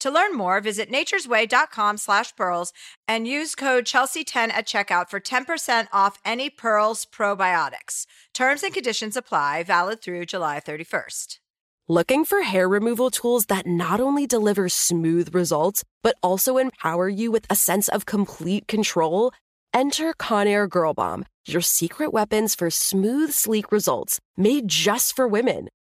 To learn more, visit naturesway.com slash pearls and use code Chelsea10 at checkout for 10% off any Pearls probiotics. Terms and conditions apply, valid through July 31st. Looking for hair removal tools that not only deliver smooth results, but also empower you with a sense of complete control? Enter Conair Girl Bomb, your secret weapons for smooth, sleek results made just for women.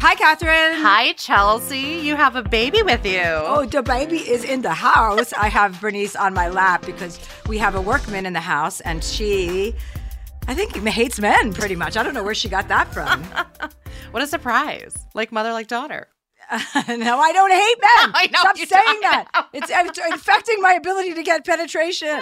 Hi, Catherine. Hi, Chelsea. You have a baby with you. Oh, the baby is in the house. I have Bernice on my lap because we have a workman in the house, and she, I think, hates men pretty much. I don't know where she got that from. what a surprise. Like mother, like daughter. Uh, no, I don't hate men. I know Stop saying don't. that. It's, it's affecting my ability to get penetration.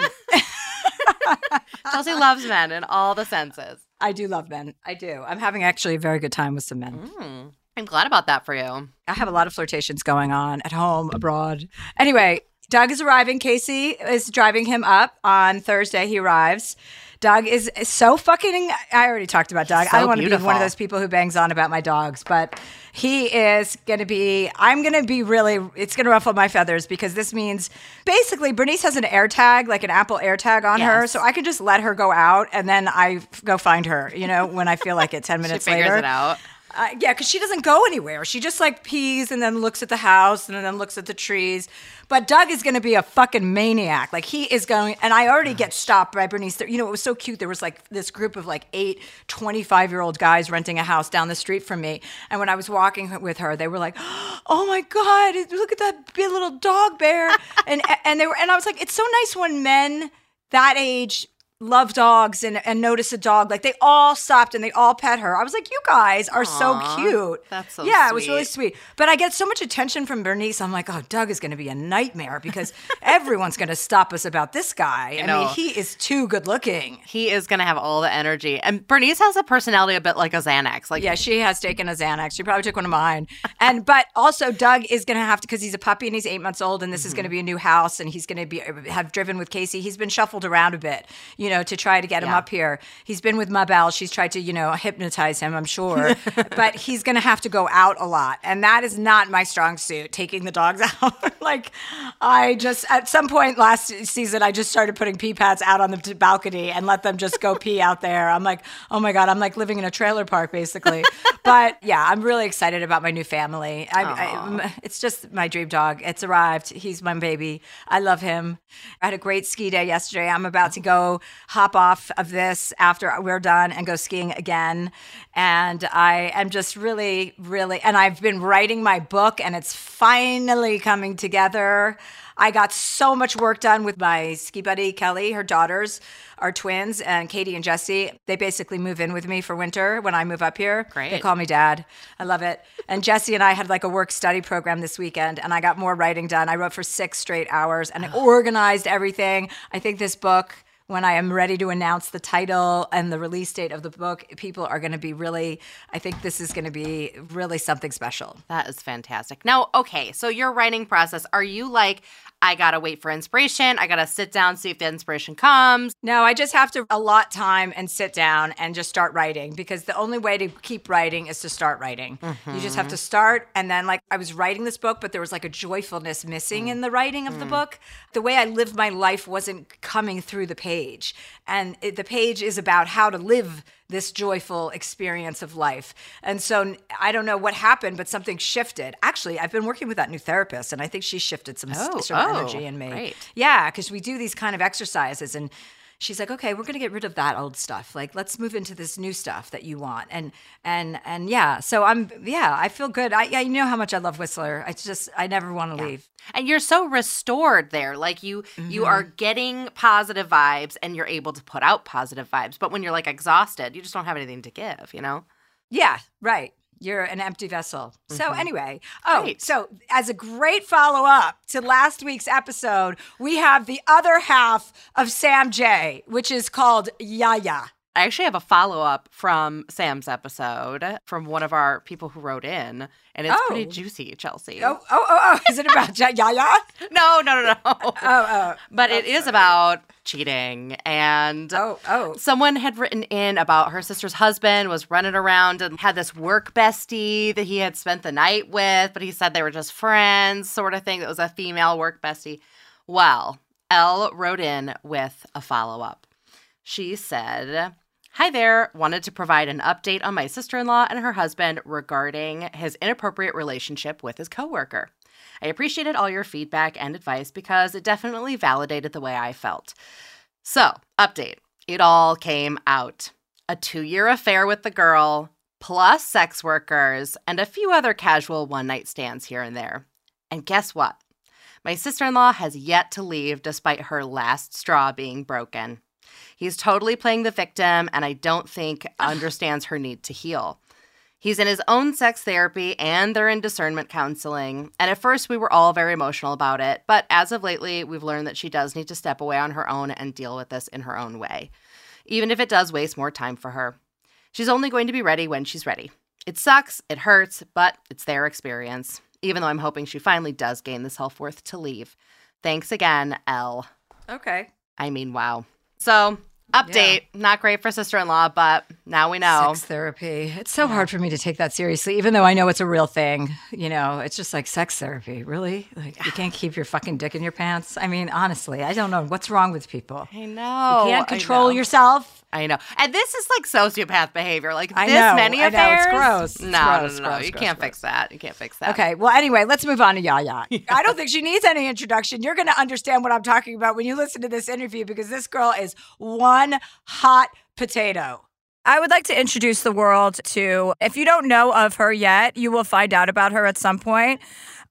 Chelsea loves men in all the senses. I do love men. I do. I'm having actually a very good time with some men. Mm, I'm glad about that for you. I have a lot of flirtations going on at home, abroad. Anyway, Doug is arriving. Casey is driving him up on Thursday. He arrives. Doug is so fucking. I already talked about Doug. So I want to be one of those people who bangs on about my dogs, but he is going to be. I'm going to be really. It's going to ruffle my feathers because this means basically Bernice has an air tag, like an Apple air tag on her, so I can just let her go out and then I f- go find her. You know, when I feel like it, ten She minutes figures later. it out. Uh, yeah, because she doesn't go anywhere. She just like pees and then looks at the house and then looks at the trees. But Doug is going to be a fucking maniac. Like he is going, and I already get stopped by Bernice. You know, it was so cute. There was like this group of like eight 25 year old guys renting a house down the street from me. And when I was walking with her, they were like, oh my God, look at that big little dog bear. and, and they were, and I was like, it's so nice when men that age love dogs and, and notice a dog. Like they all stopped and they all pet her. I was like, you guys are so cute. that's so yeah, it was really sweet. sweet. But I get so much attention from Bernice. I'm like, oh, Doug is going to be a nightmare because everyone's going to stop us about this guy. I, mean, he is too good looking. He is going to have all the energy. And Bernice has a personality a bit like a Xanax. Like, Yeah, she has taken a Xanax. She probably took one of mine. And but also Doug is going to have to because he's a puppy and he's eight months old, and this is Mm-hmm. going to be a new house, and he's going to be have driven with Casey. He's been shuffled around a bit, you know, to try to get him up here. He's been with Mabel. She's tried to, you know, hypnotize him. I'm sure, but he's going to have to go out a lot, and that is not my strong suit. Taking the dogs out, like I just at some point last season, I just started putting pee pads out on the t- balcony and let them just go pee out there. I'm like, oh my god, I'm like living in a trailer park basically. but yeah, I'm really excited about my new family. I, I, it's just my dream dog. It's arrived. He's my baby. I love him. I had a great ski day yesterday. I'm about to go hop off of this after we're done and go skiing again. And I am just really, really, and I've been writing my book and it's finally coming together. I got so much work done with my ski buddy Kelly. Her daughters are twins, and Katie and Jesse. They basically move in with me for winter when I move up here. Great. They call me dad. I love it. And Jesse and I had like a work study program this weekend, and I got more writing done. I wrote for six straight hours and I organized everything. I think this book. When I am ready to announce the title and the release date of the book, people are going to be really, I think this is going to be really something special. That is fantastic. Now, okay, so your writing process, are you like, I gotta wait for inspiration. I gotta sit down, see if the inspiration comes. No, I just have to allot time and sit down and just start writing because the only way to keep writing is to start writing. You just have mm-hmm. to start. And then, like, I was writing this book, but there was like a joyfulness missing in the writing of the mm. book. The way I lived my life wasn't coming through the page. And it, the page is about how to live this joyful experience of life. And so I don't know what happened, but something shifted. Actually, I've been working with that new therapist, and I think she shifted some, Oh, some oh, energy in me. great. Yeah, because we do these kind of exercises and she's like, okay, we're gonna get rid of that old stuff. Like, let's move into this new stuff that you want. And and and yeah, so I'm yeah, I feel good. I I you know how much I love Whistler. I just I never want to leave. And you're so restored there. Like you you are mm-hmm. getting positive vibes and you're able to put out positive vibes. But when you're like exhausted, you just don't have anything to give, you know? Yeah, right. You're an empty vessel. So mm-hmm. anyway, oh, Great. so as a great follow up to last week's episode, we have the other half of Sam Jay, which is called Yaya. I actually have a follow up from Sam's episode from one of our people who wrote in, and it's pretty Oh. juicy, Chelsea. Oh, oh, oh, oh. Is it about Yaya? No, no, no, no. Oh, oh. but it is about cheating and Oh, oh. someone had written in about her sister's husband was running around and had this work bestie that he had spent the night with but he said they were just friends sort of thing that was a female work bestie well elle wrote in with a follow-up she said Hi there. Wanted to provide an update on my sister in law and her husband regarding his inappropriate relationship with his coworker. I appreciated all your feedback and advice because it definitely validated the way I felt. So, update. It all came out. A two year affair with the girl, plus sex workers, and a few other casual one night stands here and there. And guess what? My sister in law has yet to leave despite her last straw being broken. He's totally playing the victim, and I don't think understands her need to heal. He's in his own sex therapy and they're in discernment counseling. And at first, we were all very emotional about it. But as of lately, we've learned that she does need to step away on her own and deal with this in her own way, even if it does waste more time for her. She's only going to be ready when she's ready. It sucks, it hurts, but it's their experience, even though I'm hoping she finally does gain the self worth to leave. Thanks again, Elle. Okay. I mean, wow. So, update not great for sister in law, but now we know. Sex therapy. It's so hard for me to take that seriously, even though I know it's a real thing. You know, it's just like sex therapy. Really? Like, you can't keep your fucking dick in your pants? I mean, honestly, I don't know. What's wrong with people? I know. You can't control yourself. I know. And this is like sociopath behavior. Like I this know, many I know, it's affairs. gross. It's no, gross, no, no, no. gross, You gross, can't gross. fix that. You can't fix that. Okay. Well, anyway, let's move on to Yaya. I don't think she needs any introduction. You're going to understand what I'm talking about when you listen to this interview because this girl is one hot potato. I would like to introduce the world to, if you don't know of her yet, you will find out about her at some point.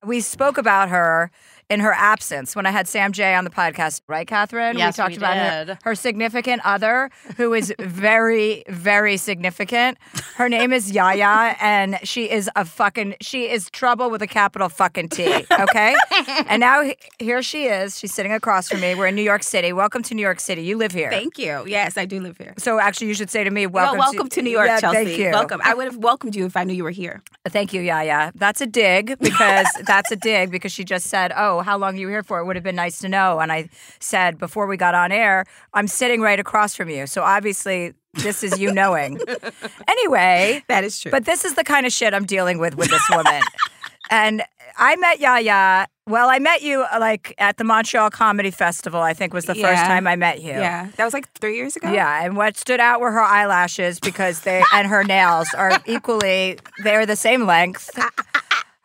We spoke about her in her absence when I had Sam Jay on the podcast, right, Catherine? Yes, we talked we about her, did. her significant other, who is very, very significant. Her name is Yaya, and she is a fucking, she is trouble with a capital fucking T, okay? and now here she is. She's sitting across from me. We're in New York City. Welcome to New York City. You live here. Thank you. Yes, I do live here. so actually, you should say to me, Welcome, welcome, welcome to, New York, Yeah, Chelsea. Thank you. Welcome. I would have welcomed you if I knew you were here. Thank you, Yaya. That's a dig because that's a dig because she just said, "Oh, how long are you here for?" It would have been nice to know. And I said before we got on air, "I'm sitting right across from you." So obviously, this is you knowing. anyway, That is true. but this is the kind of shit I'm dealing with with this woman. and I met Yaya. Well, I met you uh, like at the Montreal Comedy Festival. I think was the first time I met you. yeah, that was like three years ago. Yeah, and what stood out were her eyelashes because they and her nails are equally they're the same length.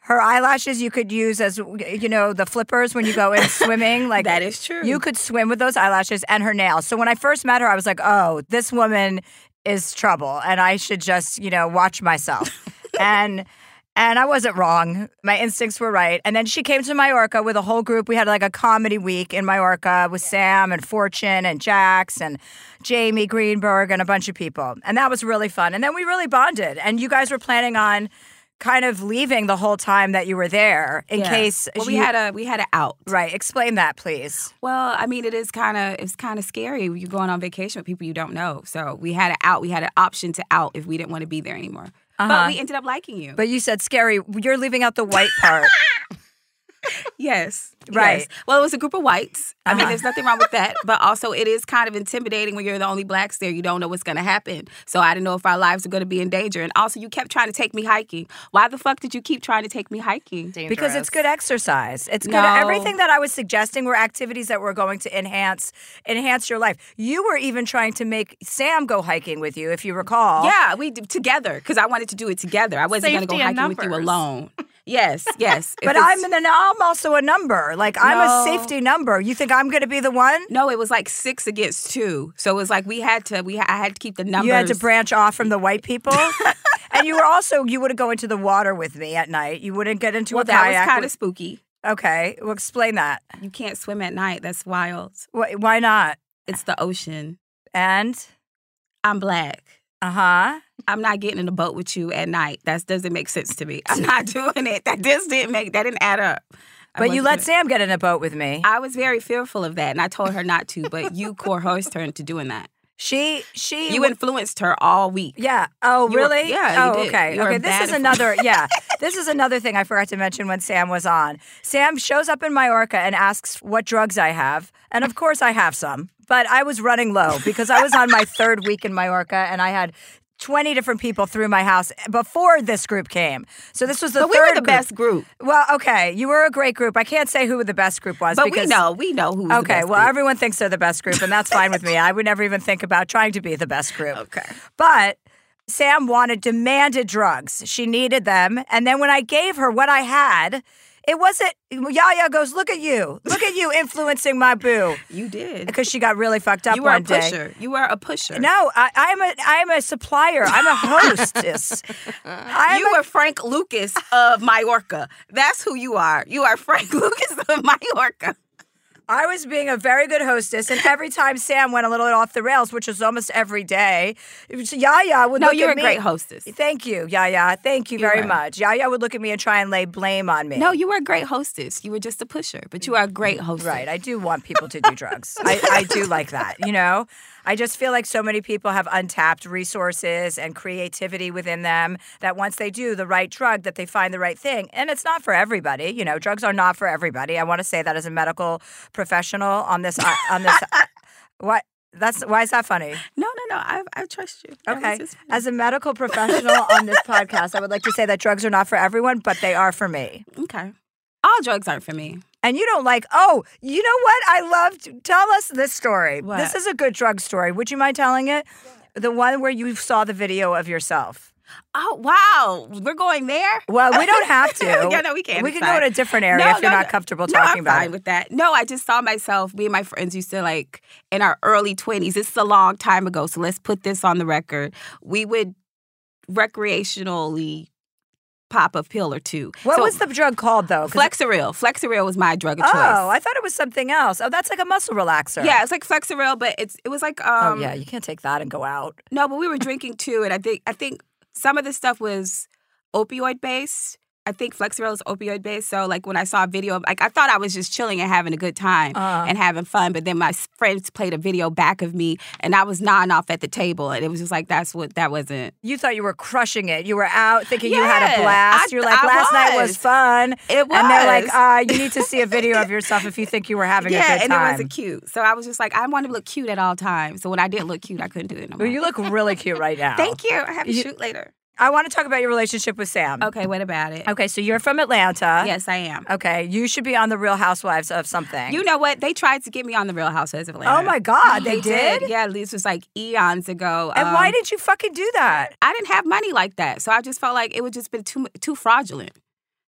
Her eyelashes you could use as you know the flippers when you go in swimming. Like That is true. You could swim with those eyelashes and her nails. So when I first met her, I was like, oh, this woman is trouble, and I should just you know watch myself. and and I wasn't wrong. My instincts were right. And then she came to Mallorca with a whole group. We had like a comedy week in Mallorca with Sam and Fortune and Jax and Jamie Greenberg and a bunch of people. And that was really fun. And then we really bonded. And you guys were planning on kind of leaving the whole time that you were there in Yeah. case Well, we you- had a we had an out. Right. Explain that, please. Well, I mean, it is kind of it's kind of scary. You're going on vacation with people you don't know. So we had an out. We had an option to out if we didn't want to be there anymore. Uh-huh. But we ended up liking you. But you said scary. You're leaving out the white part. Yes. Right. yes. Well, it was a group of whites. I mean, Uh-huh. there's nothing wrong with that. But also, it is kind of intimidating when you're the only blacks there. You don't know what's going to happen. So I didn't know if our lives are going to be in danger. And also, you kept trying to take me hiking. Why the fuck did you keep trying to take me hiking? Because it's good exercise. It's good. No. Everything that I was suggesting were activities that were going to enhance enhance your life. You were even trying to make Sam go hiking with you, if you recall. Yeah, we did together because I wanted to do it together. I wasn't going to go hiking with you alone. Yes, yes. But I'm an, I'm also a number. Like I'm a safety number. You think I'm going to be the one? no, it was like six against two. So it was like we had to. We I had to keep the numbers. You had to branch off from the white people. and you were also you wouldn't go into the water with me at night. You wouldn't get into Well, a that was kayak. kind of spooky. okay, well explain that. You can't swim at night. That's wild. Why, why not? It's the ocean. And I'm black. Uh huh. I'm not getting in a boat with you at night. That doesn't make sense to me. I'm not doing it. That just didn't make. That didn't add up. I But you let Sam get in a boat with me. I was very fearful of that, and I told her not to. But you coerced her into doing that. She she You influenced her all week. Yeah. Oh, You were- really? yeah, you Oh, did. okay. You were okay. This bad is another. Yeah. this is another thing I forgot to mention when Sam was on. Sam shows up in Mallorca and asks what drugs I have, and of course I have some. But I was running low because I was on my third week in Mallorca and I had. 20 different people through my house before this group came. So this was the But we third were the group. best group. Well, okay, you were a great group. I can't say who the best group was But we because know, we know who. Okay, well, group. everyone thinks they're the best group, and that's fine with me. I would never even think about trying to be the best group. Okay. But Sam wanted, demanded drugs. She needed them. And then when I gave her what I had, it wasn't, Yaya goes, Look at you. Look at you influencing my boo. You did. Because she got really fucked up You are a one day. pusher. You are a pusher. No, I, I'm a I'm a supplier. I'm a hostess. I'm you a- were Frank Lucas of Mallorca. That's who you are. You are Frank Lucas of Mallorca. I was being a very good hostess, and every time Sam went a little bit off the rails, which was almost every day, Yaya would No, look you're a great hostess. Thank you, Yaya. Thank you You very were. much. Yaya would look at me and try and lay blame on me. No, you were a great hostess. You were just a pusher, but you are a great hostess. Right. I do want people to do drugs. I, I do like that, you know? I just feel like so many people have untapped resources and creativity within them that once they do the right drug, that they find the right thing. And it's not for everybody. You know, drugs are not for everybody. I want to say that as a medical professional on this uh, on this what that's why is that funny? No, no, no. I, I trust you. Okay. As a medical professional on this podcast, I would like to say that drugs are not for everyone, but they are for me. okay. All drugs aren't for me. And you don't like, oh, you know what? I loved. Tell us this story. What? This is a good drug story. Would you mind telling it? The one where you saw the video of yourself. Oh wow, we're going there. Well, we don't have to. yeah, no, we can't. We can go fine. in a different area No, if you're no, not no. comfortable No, talking I'm about fine it. with that. No, I just saw myself. Me and my friends used to like in our early twenties. This is a long time ago, so let's put this on the record. We would recreationally pop a pill or two. What So, was the drug called though? Flexeril? Flexeril was my drug of choice. Oh, I thought it was something else. Oh, that's like a muscle relaxer. yeah, it's like Flexeril, but it's it was like Oh um yeah, you can't take that and go out. no, but we were drinking too, and I think I think some of the stuff was opioid based. I think Flexeril is opioid based. So like when I saw a video, of, like I thought I was just chilling and having a good time Uh-huh. and having fun, but then my friends played a video back of me, and I was nodding off at the table, and it was just like that's what that wasn't. You thought you were crushing it. You were out thinking you had a blast. You're like, I last night was was. fun. It was. And they're like, was. uh, you need to see a video of yourself if you think you were having yeah, a good time. and it wasn't cute. So I was just like, I want to look cute at all times. So when I didn't look cute, I couldn't do it no more. Well, you look really cute right now. Thank you. I have a You- shoot later. I want to talk about your relationship with Sam. Okay, what about it? Okay, so you're from Atlanta. Yes, I am. Okay, you should be on the Real Housewives of something. You know what? They tried to get me on the Real Housewives of Atlanta. oh my God, they, did? Yeah, this was like eons ago. And why Um, did you fucking do that? I didn't have money like that, so I just felt like it would just been too too fraudulent,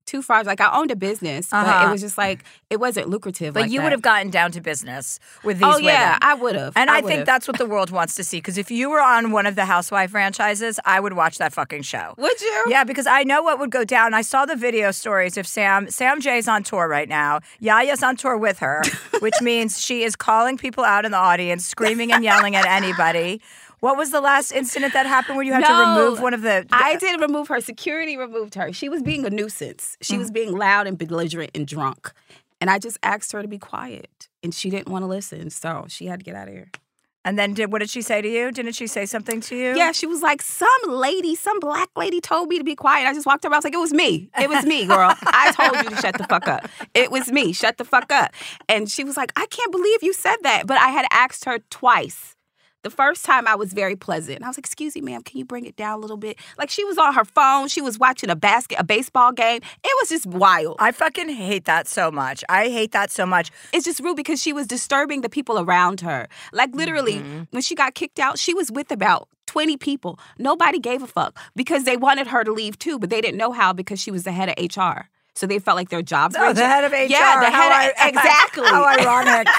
too fraudulent. Like I owned a business, but Uh-huh. it was just like it wasn't lucrative. But like you would have gotten down to business with these Oh women. yeah, I would have. and I, think that's what the world wants to see. Because if you were on one of the Housewife franchises, I would watch that fucking show. Would you? Yeah, because I know what would go down. I saw the video stories of Sam. Sam Jay's on tour right now. Yaya's on tour with her, which means she is calling people out in the audience, screaming and yelling at anybody. What was the last incident that happened where you had to remove one of the? I didn't remove her. Security removed her. She was being a nuisance. She Mm. was being loud and belligerent and drunk. And I just asked her to be quiet, and she didn't want to listen. So she had to get out of here. And then did what did she say to you? Didn't she say something to you? Yeah, she was like, some lady, some black lady told me to be quiet. I just walked over. I was like, it was me. It was me, girl. I told you to shut the fuck up. It was me. Shut the fuck up. And she was like, I can't believe you said that. But I had asked her twice. The first time I was very pleasant. I was like, "Excuse me, ma'am, can you bring it down a little bit?" Like she was on her phone, she was watching a basket, a baseball game. It was just wild. I fucking hate that so much. I hate that so much. It's just rude because she was disturbing the people around her. Like literally, Mm-hmm. when she got kicked out, she was with about 20 people. Nobody gave a fuck because they wanted her to leave too, but they didn't know how because she was the head of HR. So they felt like their jobs were Oh, the head of HR. Yeah, the head of, exactly. How ironic.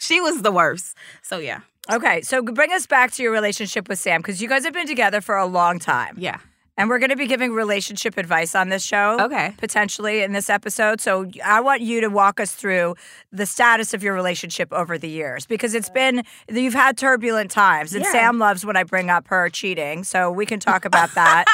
she was the worst. So yeah. okay, so bring us back to your relationship with Sam because you guys have been together for a long time. Yeah. And we're going to be giving relationship advice on this show. Okay. Potentially in this episode. So I want you to walk us through the status of your relationship over the years because it's been, you've had turbulent times. And Yeah. Sam loves when I bring up her cheating. So we can talk about that.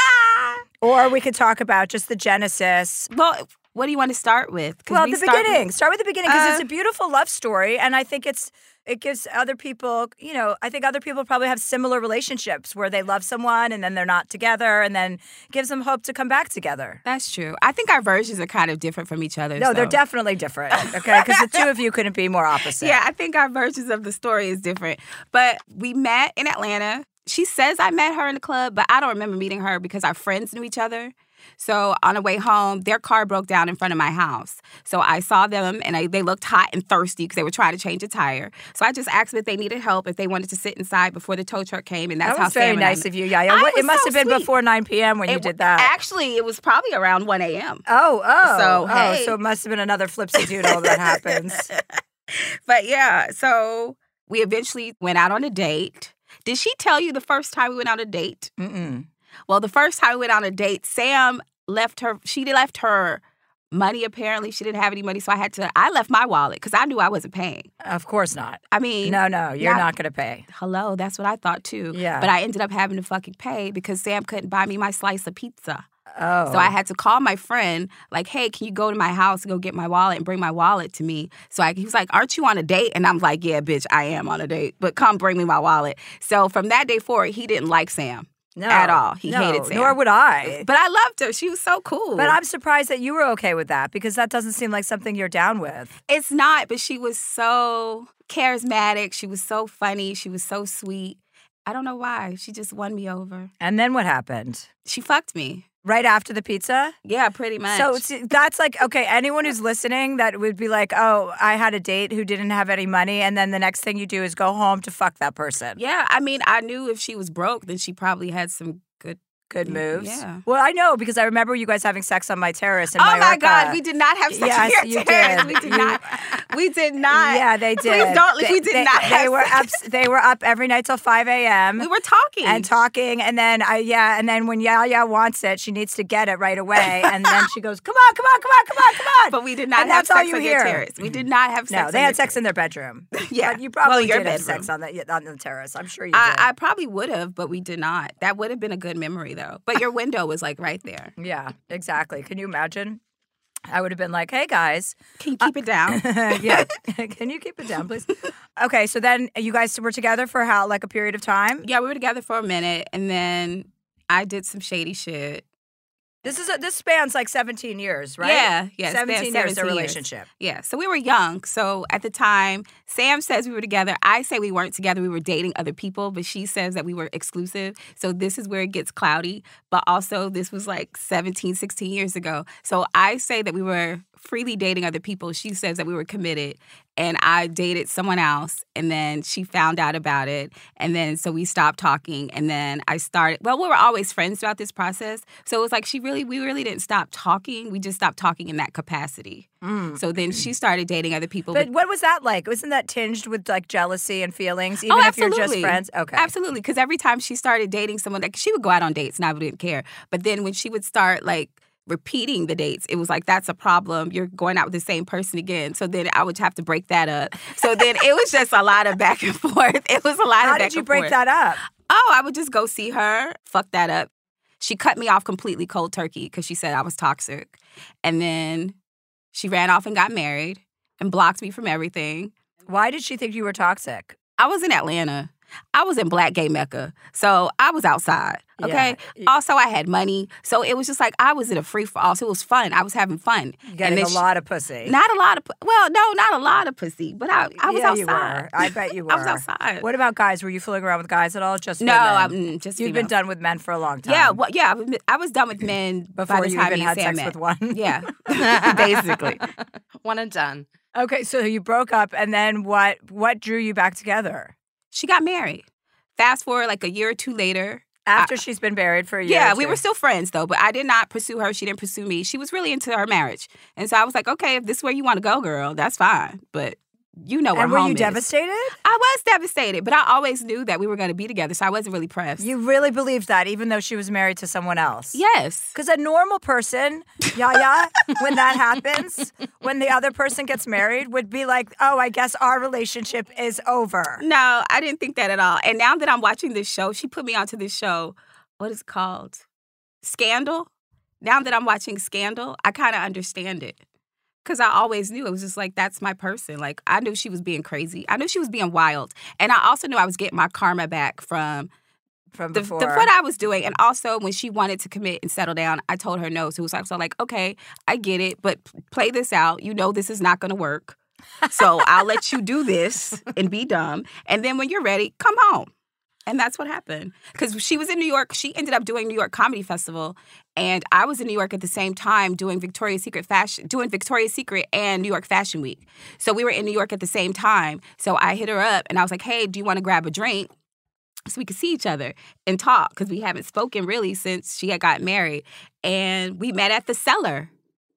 or we could talk about just the genesis. Well, what do you want to start with? Well, we the start with- beginning. Start with the beginning because it's Uh, a beautiful love story. And I think it's, it gives other people, you know, I think other people probably have similar relationships where they love someone and then they're not together and then gives them hope to come back together. That's true. I think our versions are kind of different from each other. No, they're definitely different. Okay, because the two of you couldn't be more opposite. Yeah, I think our versions of the story is different. But we met in Atlanta. She says I met her in the club, but I don't remember meeting her because our friends knew each other. So on the way home, their car broke down in front of my house. So I saw them and I, they looked hot and thirsty because they were trying to change a tire. So I just asked them if they needed help, if they wanted to sit inside before the tow truck came, and that's that how was very Sam and I nice of you, Yaya. I it must so have been sweet. before 9 p.m. when you did that. Actually, it was probably around 1 a.m. oh, oh, So, oh, hey. so it must have been another flipsy doodle that happens. But yeah, so we eventually went out on a date. Did she tell you the first time we went on a date? Mm-mm. Well, the first time we went on a date, Sam left her. She left her money. Apparently, she didn't have any money, so I had to. I left my wallet because I knew I wasn't paying. Of course not. I mean, No, no, you're not- not going to pay. hello, that's what I thought too. Yeah. But I ended up having to fucking pay because Sam couldn't buy me my slice of pizza. Oh. So I oh. had to call my friend, like, hey, can you go to my house and go get my wallet and bring my wallet to me? So I, he was like, aren't you on a date? And I'm like, yeah, bitch, I am on a date, but come bring me my wallet. So from that day forward, he didn't like Sam no, at all. He no, hated Sam. Nor would I. But I loved her. She was so cool. But I'm surprised that you were okay with that because that doesn't seem like something you're down with. It's not, but she was so charismatic. She was so funny. She was so sweet. I don't know why. She just won me over. And then what happened? She fucked me. Right after the pizza? Yeah, pretty much. So that's like okay. Anyone who's listening that would be like, "Oh, I had a date who didn't have any money," and then the next thing you do is go home to fuck that person. yeah, I mean, I knew if she was broke, then she probably had some good. Moves. yeah. Well, I know because I remember you guys having sex on my terrace in oh my God, we did not have sex Yes, on you your terrace. did. We did You- not. We did not. Yeah, they did. Please don't. They, we did they- not. They have were up. They were up every night till five a.m. We were talking. and talking, and then I yeah, and then when Yaya wants it, she needs to get it right away, and then she goes, "Come on, come on, come on, come on, come on." but we did not And have that's all sex you on hear. your terrace. We did not have sex. no, they had sex terrace. in their bedroom. Yeah. but you probably Well, your did have bedroom. sex on the on the terrace. I'm sure you did. I, I probably would have, but we did not. That would have been a good memory, though. But your window was like right there. yeah, exactly. Can you imagine? I would have been like, "Hey guys, Can you keep it down? yeah, can you keep it down, please?" okay, so then you guys were together for how like a period of time? yeah, we were together for a minute, and then I did some shady shit. This is a, this spans like 17 years, right? Yeah, yeah, it spans 17 years 17 a years. relationship. Yeah, so we were young. So at the time, Sam says we were together. I say we weren't together. We were dating other people, but she says that we were exclusive. So this is where it gets cloudy. But also, this was like 17, 16 years ago. So I say that we were freely dating other people. She says that we were committed. And I dated someone else. And then she found out about it. And then so we stopped talking. And then I started, well, we were always friends throughout this process. So it was like she really, we really didn't stop talking. We just stopped talking in that capacity. Mm. So then she started dating other people. But what was that like? Wasn't that tinged with like jealousy and feelings, oh, even oh, if you're just friends? Okay. Absolutely. Because every time she started dating someone, like she would go out on dates and I didn't care. But then when she would start like repeating the dates, it was like, that's a problem. You're going out with the same person again. So then I would have to break that up. So then it was just a lot of back and forth. It was a lot How of back did you break forth. that up? Oh, I would just go see her, fuck that up. She cut me off completely cold turkey because she said I was toxic. And then she ran off and got married and blocked me from everything. Why did she think you were toxic? I was in Atlanta. I was in Black Gay Mecca. So I was outside. Okay. Yeah. Also, I had money. So it was just like I was in a free for all. So it was fun. I was having fun. Getting a she- lot of pussy. Not a lot of, well, no, not a lot of pussy, but I, I was yeah, outside. you were. I bet you were. I was outside. What about guys? Were you fooling around with guys at all? Just No, women? I'm mm, just You've been done with men for a long time. Yeah, well, yeah, I was- done with men Before by you even had sex with one. Yeah, basically. One and done. Okay, so you broke up, and then what? What drew you back together? She got married. Fast forward like a year or two later. After she's been married for a year. Yeah, we were still friends though, but I did not pursue her. She didn't pursue me. She was really into her marriage, and so I was like, okay, if this is where you want to go, girl, that's fine. But you know where And were you is. devastated? I was devastated, but I always knew that we were going to be together, so I wasn't really pressed. You really believed that, even though she was married to someone else. yes. Because a normal person, yeah, yeah, when that happens, when the other person gets married, would be like, oh, I guess our relationship is over. No, I didn't think that at all. And now that I'm watching this show, she put me onto this show. What is it called? Scandal. Now that I'm watching Scandal, I kind of understand it. Cause I always knew it was just like that's my person. Like I knew she was being crazy. I knew she was being wild, and I also knew I was getting my karma back from From the, before. the what I was doing. And also when she wanted to commit and settle down, I told her no. So it was like, so like, okay, I get it, but play this out. You know this is not gonna work. So I'll let you do this and be dumb. And then when you're ready, come home. And that's what happened. Because she was in New York. She ended up doing New York Comedy Festival. And I was in New York at the same time doing Victoria's Secret fashion, doing Victoria's Secret and New York Fashion Week. So we were in New York at the same time. So I hit her up and I was like, hey, do you want to grab a drink? so we could see each other and talk because we haven't spoken really since she had got married. And we met at the cellar,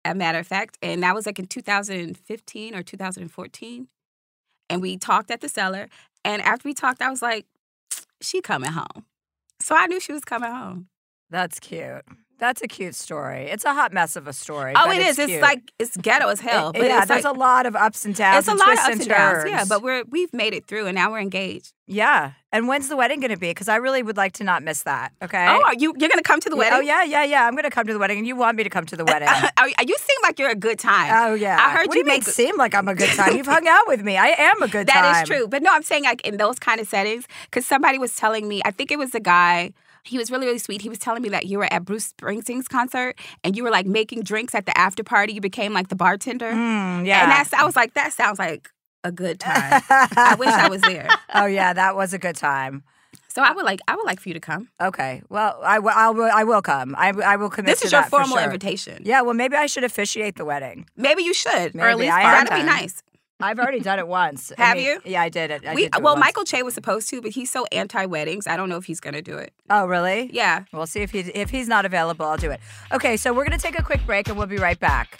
a matter of fact. And that was like in 2015 or 2014. And we talked at the cellar. And after we talked, I was like, she coming home. So I knew she was coming home. That's cute. That's a cute story. It's a hot mess of a story. Oh, it it's. It's like it's ghetto as hell. It- But yeah, there's like, a lot of ups and downs. it's a lot of ups and downs. Yeah, but we're we've made it through, and now we're engaged. yeah. And when's the wedding going to be? Because I really would like to not miss that. Okay. Oh, you you're gonna come to the oh, wedding? Oh yeah, yeah, yeah. I'm going to come to the wedding, and you want me to come to the wedding. You seem like you're a good time. Oh yeah. I heard what you do you make seem like I'm a good time. You've hung out with me. I am a good time. That is true. But no, I'm saying like in those kind of settings, because somebody was telling me, I think it was a guy. He was really, really sweet. He was telling me that you were at Bruce Springsteen's concert and you were like making drinks at the after party. You became like the bartender. Mm, yeah. And that's, I was like, that sounds like a good time. I wish I was there. oh yeah, that was a good time. So I would like, I would like for you to come. Okay. Well, I will. I will, I will come. I, I will commit. This is your formal sure. invitation. Yeah. Well, maybe I should officiate the wedding. Maybe you should. Maybe. Or at least I that'd be nice. I've already done it once. I Have mean- you? Yeah, I did it. I We, did do it well. Michael Che was supposed to, but he's so anti weddings. I don't know if he's going to do it. Oh, really? Yeah. We'll see if he if he's not available. I'll do it. Okay, so we're gonna take a quick break and we'll be right back.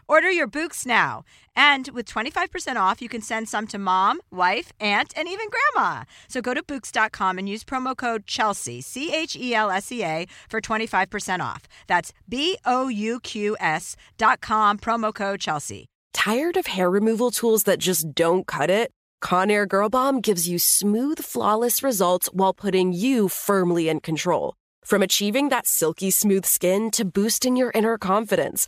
Order your Bouqs now. And with 25% off, you can send some to mom, wife, aunt, and even grandma. So go to Bouqs.com and use promo code Chelsea, C H E L S E A, for 25% off. That's B O U Q S dot com, promo code Chelsea. Tired of hair removal tools that just don't cut it? Conair Girl Bomb gives you smooth, flawless results while putting you firmly in control. From achieving that silky smooth skin to boosting your inner confidence,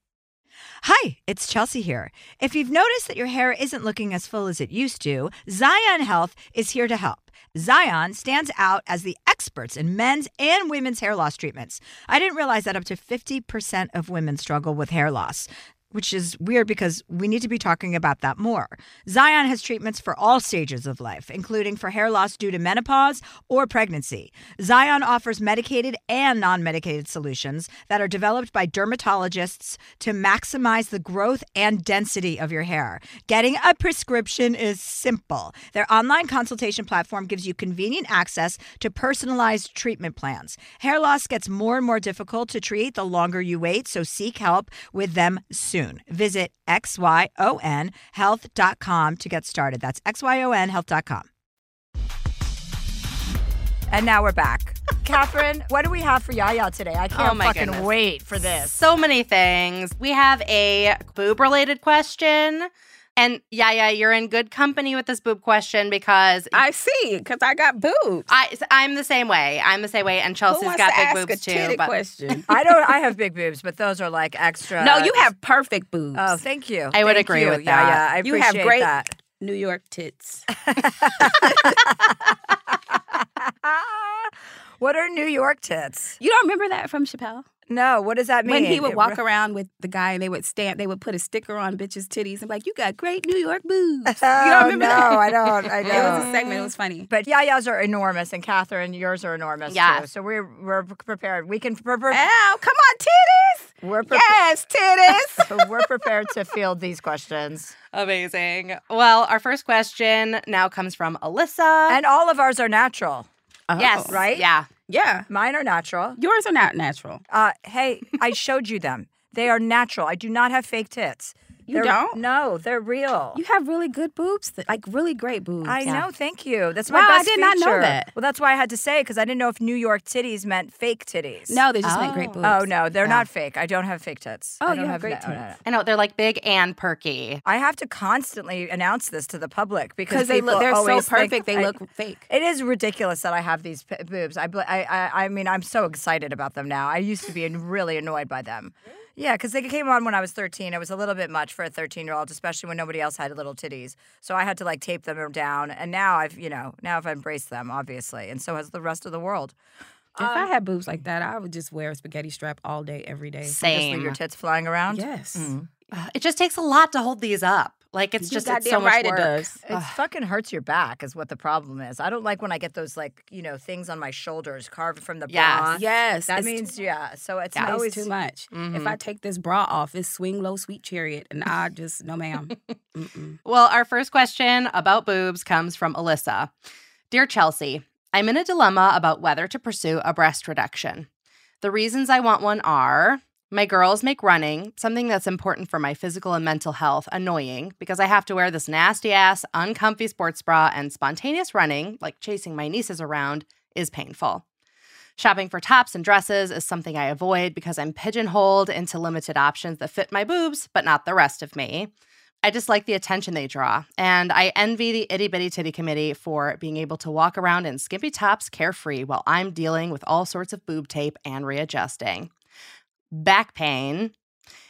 Hi, it's Chelsea here. If you've noticed that your hair isn't looking as full as it used to, Xyon Health is here to help. Xyon stands out as the experts in men's and women's hair loss treatments. I didn't realize that up to 50% of women struggle with hair loss which is weird because we need to be talking about that more. Xyon has treatments for all stages of life, including for hair loss due to menopause or pregnancy. Xyon offers medicated and non medicated solutions that are developed by dermatologists to maximize the growth and density of your hair. Getting a prescription is simple. Their online consultation platform gives you convenient access to personalized treatment plans. Hair loss gets more and more difficult to treat the longer you wait, so seek help with them soon soon. Visit xyonhealth.com to get started. That's xyonhealth.com. And now we're back. Catherine, what do we have for Yaya today? I can't Oh fucking goodness. wait for this. So many things. We have a boob related question. And yeah, yeah, you're in good company with this boob question because I see, because I got boobs. I, I'm the same way. I'm the same way, and Who Chelsea's wants got to big ask boobs a too. But question? I don't I have big boobs, but those are like extra no, you have perfect boobs. Oh, thank you. I would Thank agree you, with Yaya. that. I you have great that. New York tits. what are New York tits? You don't remember that from Chappelle? No, what does that mean? When he would walk around with the guy and they would stamp, they would put a sticker on bitches' titties and be like, you got great New York boobs. Oh, you don't oh, remember no, that? I don't. I It was a segment. It was funny. But Yaya's are enormous, and Catherine, yours are enormous Yes. too. So we're we're prepared. We can pre- pre- Ow, come on, titties. we're pre- Yes, titties. we're prepared to field these questions, amazing. Well, our first question now comes from Alyssa. and all of ours are natural. Yes, Oh. right? Yeah. Yeah. Mine are natural. Yours are not natural. Uh, hey, I showed you them. They are natural. I do not have fake tits. You They're- don't? No, they're real. You have really good boobs, th- like really great boobs. I Yeah. know. Thank you. That's my Wow, I best did not know that. Well, that's why I had to say because I didn't know if New York titties meant fake titties. No, they just make great Oh. boobs. Oh no, they're Yeah. not fake. I don't have fake tits. Oh, I you don't have great no, no, no. tits. I know they're like big and perky. I have to constantly announce this to the public because Because they look, people they're so perfect, they I- look fake. It is ridiculous that I have these p- boobs. I, I, I, I mean, I'm so excited about them now. I used to be really annoyed by them. Yeah, because they came on when I was 13. It was a little bit much for a 13 year old, especially when nobody else had little titties. So I had to like tape them down. And now I've, you know, now I've embraced them, obviously. And so has the rest of the world. If I um, had boobs like that, I would just wear a spaghetti strap all day, every day. Just leave Same. your tits flying around. Yes. Ugh, It just takes a lot to hold these up. Like it's You just it's so goddamn much right it work. does. It fucking hurts your back, is what the problem is. I don't like when I get those like you know things on my shoulders carved from the Yes. bra. Yes. that it's means yeah. So it's Yeah. It's always too much. If Mhm. I take this bra off, it's swing low, sweet chariot, and I just no, ma'am. Well, our first question about boobs comes from Alyssa. Dear Chelsea, I'm in a dilemma about whether to pursue a breast reduction. The reasons I want one are my girls make running, something that's important for my physical and mental health, annoying because I have to wear this nasty ass, uncomfy sports bra, and spontaneous running, like chasing my nieces around, is painful. Shopping for tops and dresses is something I avoid because I'm pigeonholed into limited options that fit my boobs, but not the rest of me. I just like the attention they draw, and I envy the itty bitty titty committee for being able to walk around in skimpy tops carefree while I'm dealing with all sorts of boob tape and readjusting. Back pain.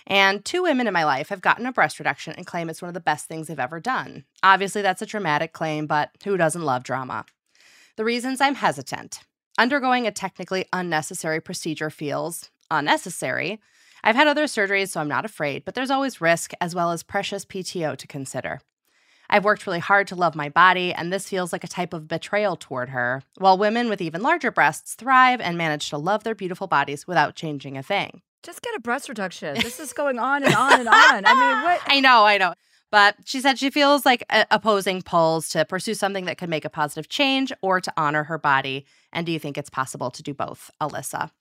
And two women in my life have gotten a breast reduction and claim it's one of the best things they've ever done. Obviously, that's a dramatic claim, but who doesn't love drama? The reasons I'm hesitant undergoing a technically unnecessary procedure feels unnecessary. I've had other surgeries, so I'm not afraid, but there's always risk as well as precious PTO to consider. I've worked really hard to love my body, and this feels like a type of betrayal toward her, while women with even larger breasts thrive and manage to love their beautiful bodies without changing a thing. Just get a breast reduction. This is going on and on and on. I mean, what? I know, I know. But she said she feels like uh, opposing pulls to pursue something that could make a positive change or to honor her body. And do you think it's possible to do both, Alyssa?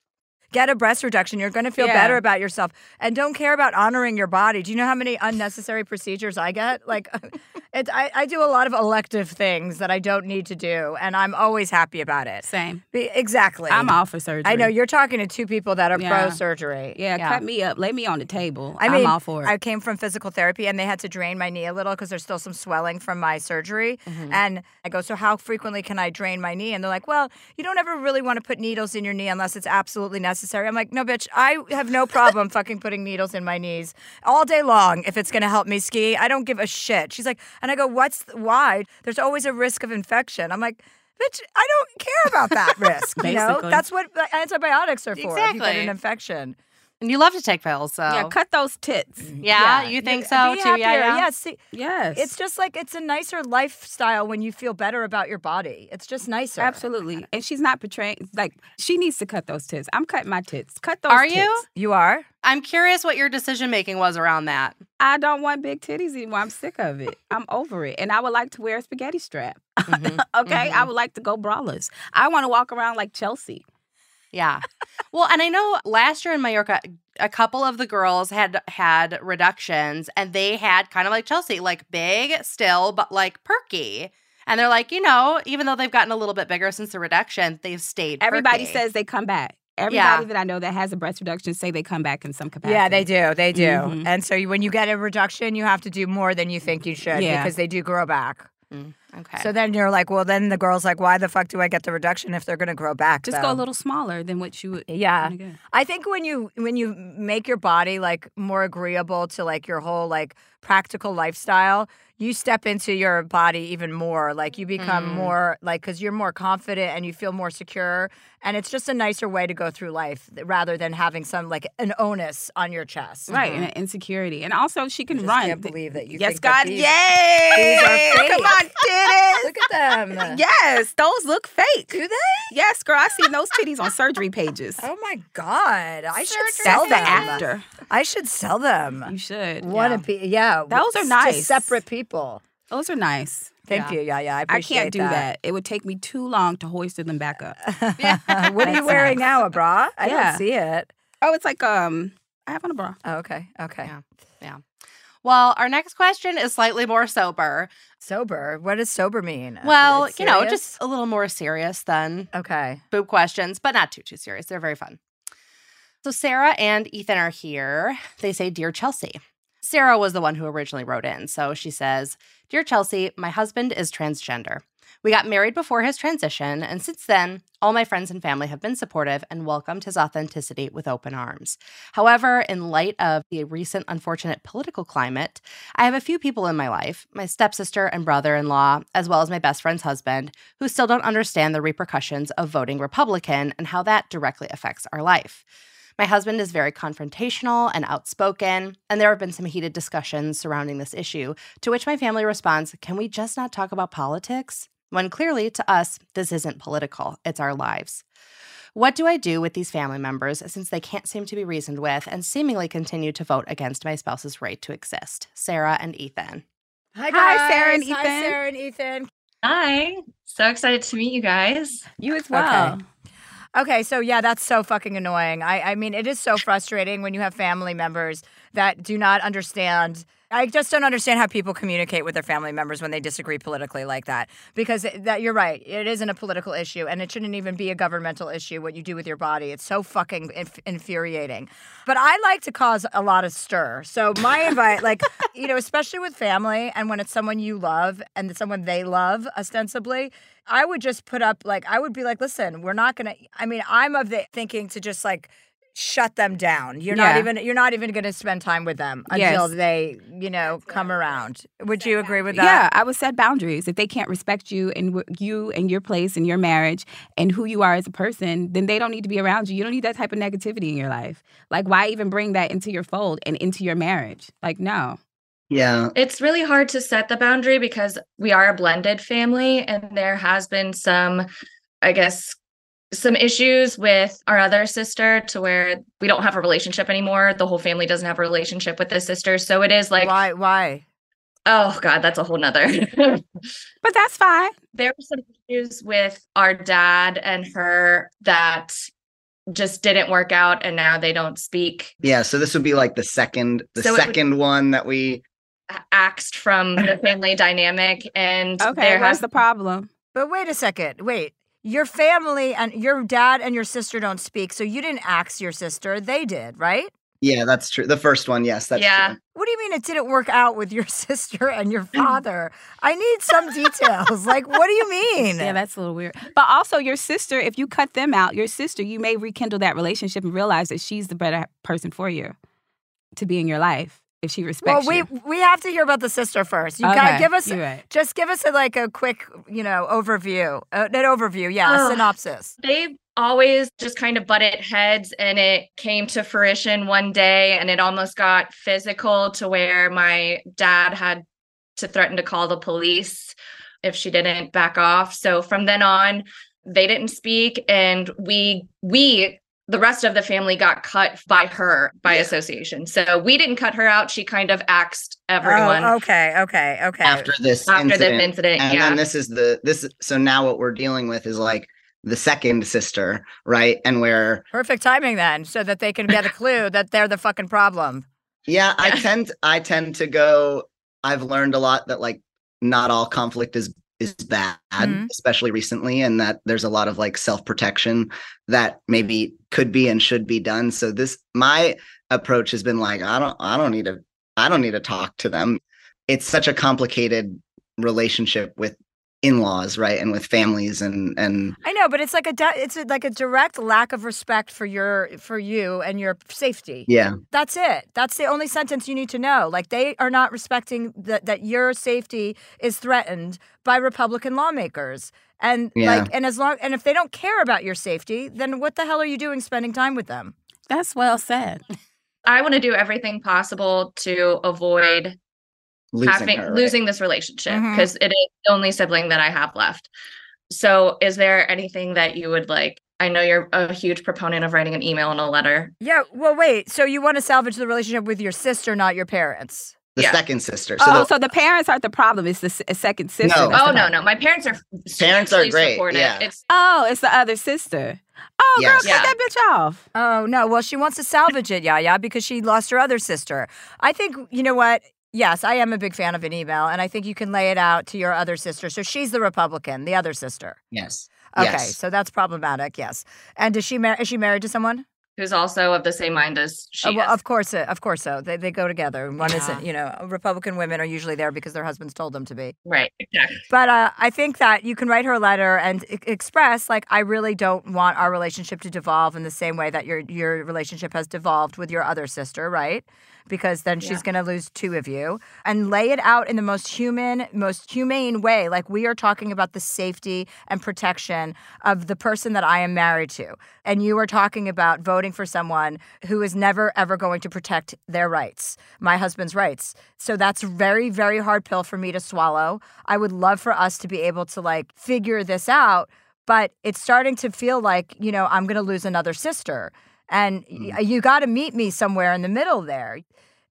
Get a breast reduction. You're going to feel Yeah. better about yourself. And don't care about honoring your body. Do you know how many unnecessary procedures I get? Like, it, I, I do a lot of elective things that I don't need to do, and I'm always happy about it. Same. Be- exactly. I'm all for surgery. I know you're talking to two people that are Yeah. pro surgery. Yeah, Yeah. cut me up, lay me on the table. I mean, I'm all for it. I came from physical therapy and they had to drain my knee a little because there's still some swelling from my surgery. Mm-hmm. And I go, So, how frequently can I drain my knee? And they're like, Well, you don't ever really want to put needles in your knee unless it's absolutely necessary. I'm like, No, bitch, I have no problem fucking putting needles in my knees all day long if it's going to help me ski. I don't give a shit. She's like, And I go, What's why? There's always a risk of infection. I'm like, Bitch, I don't care about that risk. You know, that's what antibiotics are for. Exactly. If you get an infection. And you love to take pills, so yeah, cut those tits. Yeah, you think so Be too? Yeah, happier. yeah. Yeah, see, Yes. it's just like it's a nicer lifestyle when you feel better about your body. It's just nicer. Absolutely. And she's not portraying like she needs to cut those tits. I'm cutting my tits. Cut those Are tits. you? You are? I'm curious what your decision making was around that. I don't want big titties anymore. I'm sick of it. I'm over it. And I would like to wear a spaghetti strap. Mhm, okay? mhm. I would like to go brawlers. I want to walk around like Chelsea. Yeah. Well, and I know last year in Mallorca, a couple of the girls had had reductions and they had kind of like Chelsea, like big still, but like perky. And they're like, you know, even though they've gotten a little bit bigger since the reduction, they've stayed. Everybody perky. says they come back. Everybody Yeah. that I know that has a breast reduction say they come back in some capacity. Yeah, they do. They do. Mhm. And so you, when you get a reduction, you have to do more than you think you should Yeah. because they do grow back. Mm, okay. So then you're like, well, then the girl's like, why the fuck do I get the reduction if they're going to grow back? Just though? go a little smaller than what you would. Yeah. get. I think when you when you make your body like more agreeable to like your whole like practical lifestyle, you step into your body even more. Like you become Mm. more like cuz you're more confident and you feel more secure and it's just a nicer way to go through life rather than having some like an onus on your chest. Right, and an insecurity. And also she can just run. can't believe that you yes, God. these- Yay! these Come on, titties. Look at them. Yes, those look fake. Do they? Yes, girl, I seen those titties on surgery pages. Oh my god. I should That's sell them. after. I should sell them. You should. One yeah. a pe- yeah. Those are nice. separate people. Those are nice. Thank Yeah. you. Yeah, yeah. I I can't do that. It would take me too long to hoist them back up. what are you wearing nice. now? A bra? I Yeah. don't see it. Oh, it's like um, I have on a bra. Oh, okay. Okay. Yeah. well, our next question is slightly more sober. Sober. What does sober mean? Well, you know, just a little more serious than okay. boob questions, but not too, too serious. They're very fun. So Sarah and Ethan are here. They say, Dear Chelsea. Sarah was the one who originally wrote in. So she says, Dear Chelsea, my husband is transgender. We got married before his transition, and since then, all my friends and family have been supportive and welcomed his authenticity with open arms. However, in light of the recent unfortunate political climate, I have a few people in my life, my stepsister and brother in law, as well as my best friend's husband, who still don't understand the repercussions of voting Republican and how that directly affects our life. My husband is very confrontational and outspoken, and there have been some heated discussions surrounding this issue, to which my family responds Can we just not talk about politics? When clearly, to us, this isn't political, it's our lives. What do I do with these family members since they can't seem to be reasoned with and seemingly continue to vote against my spouse's right to exist? Sarah and Ethan. Hi, Hi, Sarah and guys. Hi, Ethan. Sarah and Ethan. Hi. So excited to meet you guys. You as well. Okay, so yeah, that's so fucking annoying. I, I mean, it is so frustrating when you have family members that do not understand. I just don't understand how people communicate with their family members when they disagree politically like that. Because that you're right, it isn't a political issue, and it shouldn't even be a governmental issue. What you do with your body, it's so fucking inf- infuriating. But I like to cause a lot of stir. So my invite, like you know, especially with family, and when it's someone you love and someone they love, ostensibly, I would just put up like I would be like, listen, we're not gonna. I mean, I'm of the thinking to just like shut them down. You're not even you're not even gonna spend time with them Yes. until they you know come around. Would you agree with that? Yeah, I would set boundaries. If they can't respect you and wh- you and your place and your marriage and who you are as a person, then they don't need to be around you. You don't need that type of negativity in your life. Like, why even bring that into your fold and into your marriage? Like, no. Yeah. It's really hard to set the boundary because we are a blended family and there has been some, I guess, some issues with our other sister to where we don't have a relationship anymore. The whole family doesn't have a relationship with this sister. So it is like, why? Why? oh God, that's a whole nother. But that's fine. there were some issues with our dad and her that just didn't work out and now they don't speak Yeah, so this would be like the second the So it would- second one that we axed from the family dynamic and Okay, there where's has the problem? But wait a second. Wait. Your family and your dad and your sister don't speak, so you didn't ask your sister. They did, right? Yeah, that's true. The first one, yes, that's Yeah. true. What do you mean it didn't work out with your sister and your father? I need some details. like, what do you mean? Yeah, that's a little weird. But also, your sister, if you cut them out, your sister, you may rekindle that relationship and realize that she's the better person for you to be in your life if she respects well, we you. we have to hear about the sister first. You gotta give us right. just give us a, like a quick, you know, overview. Uh, an overview, yeah, a Ugh. synopsis. they always just kind of butted heads and it came to fruition one day and it almost got physical to where my dad had to threaten to call the police if she didn't back off so from then on they didn't speak and we we the rest of the family got cut by her by association so we didn't cut her out she kind of axed everyone Oh, okay, okay, okay. After this after incident, this incident and yeah then this is the this so now what we're dealing with is like the second sister, right? And where Perfect timing then, so that they can get a clue that they're the fucking problem. yeah, I tend I tend to go I've learned a lot that like not all conflict is is bad, Mhm. especially recently, and that there's a lot of like self-protection that maybe could be and should be done. So this my approach has been like, I don't I don't need to I don't need to talk to them. It's such a complicated relationship with in-laws, right? And with families and and I know, but it's like a di- it's a, like a direct lack of respect for your for you and your safety. yeah. That's it. That's the only sentence you need to know. Like they are not respecting that that your safety is threatened by Republican lawmakers. And Yeah. like and as long and if they don't care about your safety, then what the hell are you doing spending time with them? That's well said. i want to do everything possible to avoid Losing having her, right? losing this relationship mm-hmm. because it is the only sibling that I have left. So, is there anything that you would like? I know you're a huge proponent of writing an email and a letter. Yeah, well wait. So you want to salvage the relationship with your sister, not your parents. the yeah. second sister. So oh, the- so the parents aren't the problem. It's the s- second sister. Oh, no. Oh no, no, my parents are Parents are hugely great, supportive. yeah. It's Oh, it's the other sister. Oh, Yes. girl, cut Yeah. that bitch off. Oh no, well she wants to salvage it, Yaya, because she lost her other sister. I think you know what? Yes, I am a big fan of an email, and I think you can lay it out to your other sister. So she's the Republican, the other sister. yes. Okay, Yes. so that's problematic. Yes, and does she mar- is she married to someone? who's also of the same mind as she Uh, well, is. of course, uh, of course, so they they go together. One Yeah. isn't, you know, Republican women are usually there because their husbands told them to be. right, exactly. But uh, I think that you can write her a letter and e- express, like, I really don't want our relationship to devolve in the same way that your your relationship has devolved with your other sister, right? Because then she's Yeah. going to lose two of you, and lay it out in the most human, most humane way. Like we are talking about the safety and protection of the person that I am married to, and you are talking about voting for someone who is never ever going to protect their rights, my husband's rights. So that's very, very hard pill for me to swallow. I would love for us to be able to like figure this out, but it's starting to feel like, you know, I'm going to lose another sister. And y mm. you got to meet me somewhere in the middle there.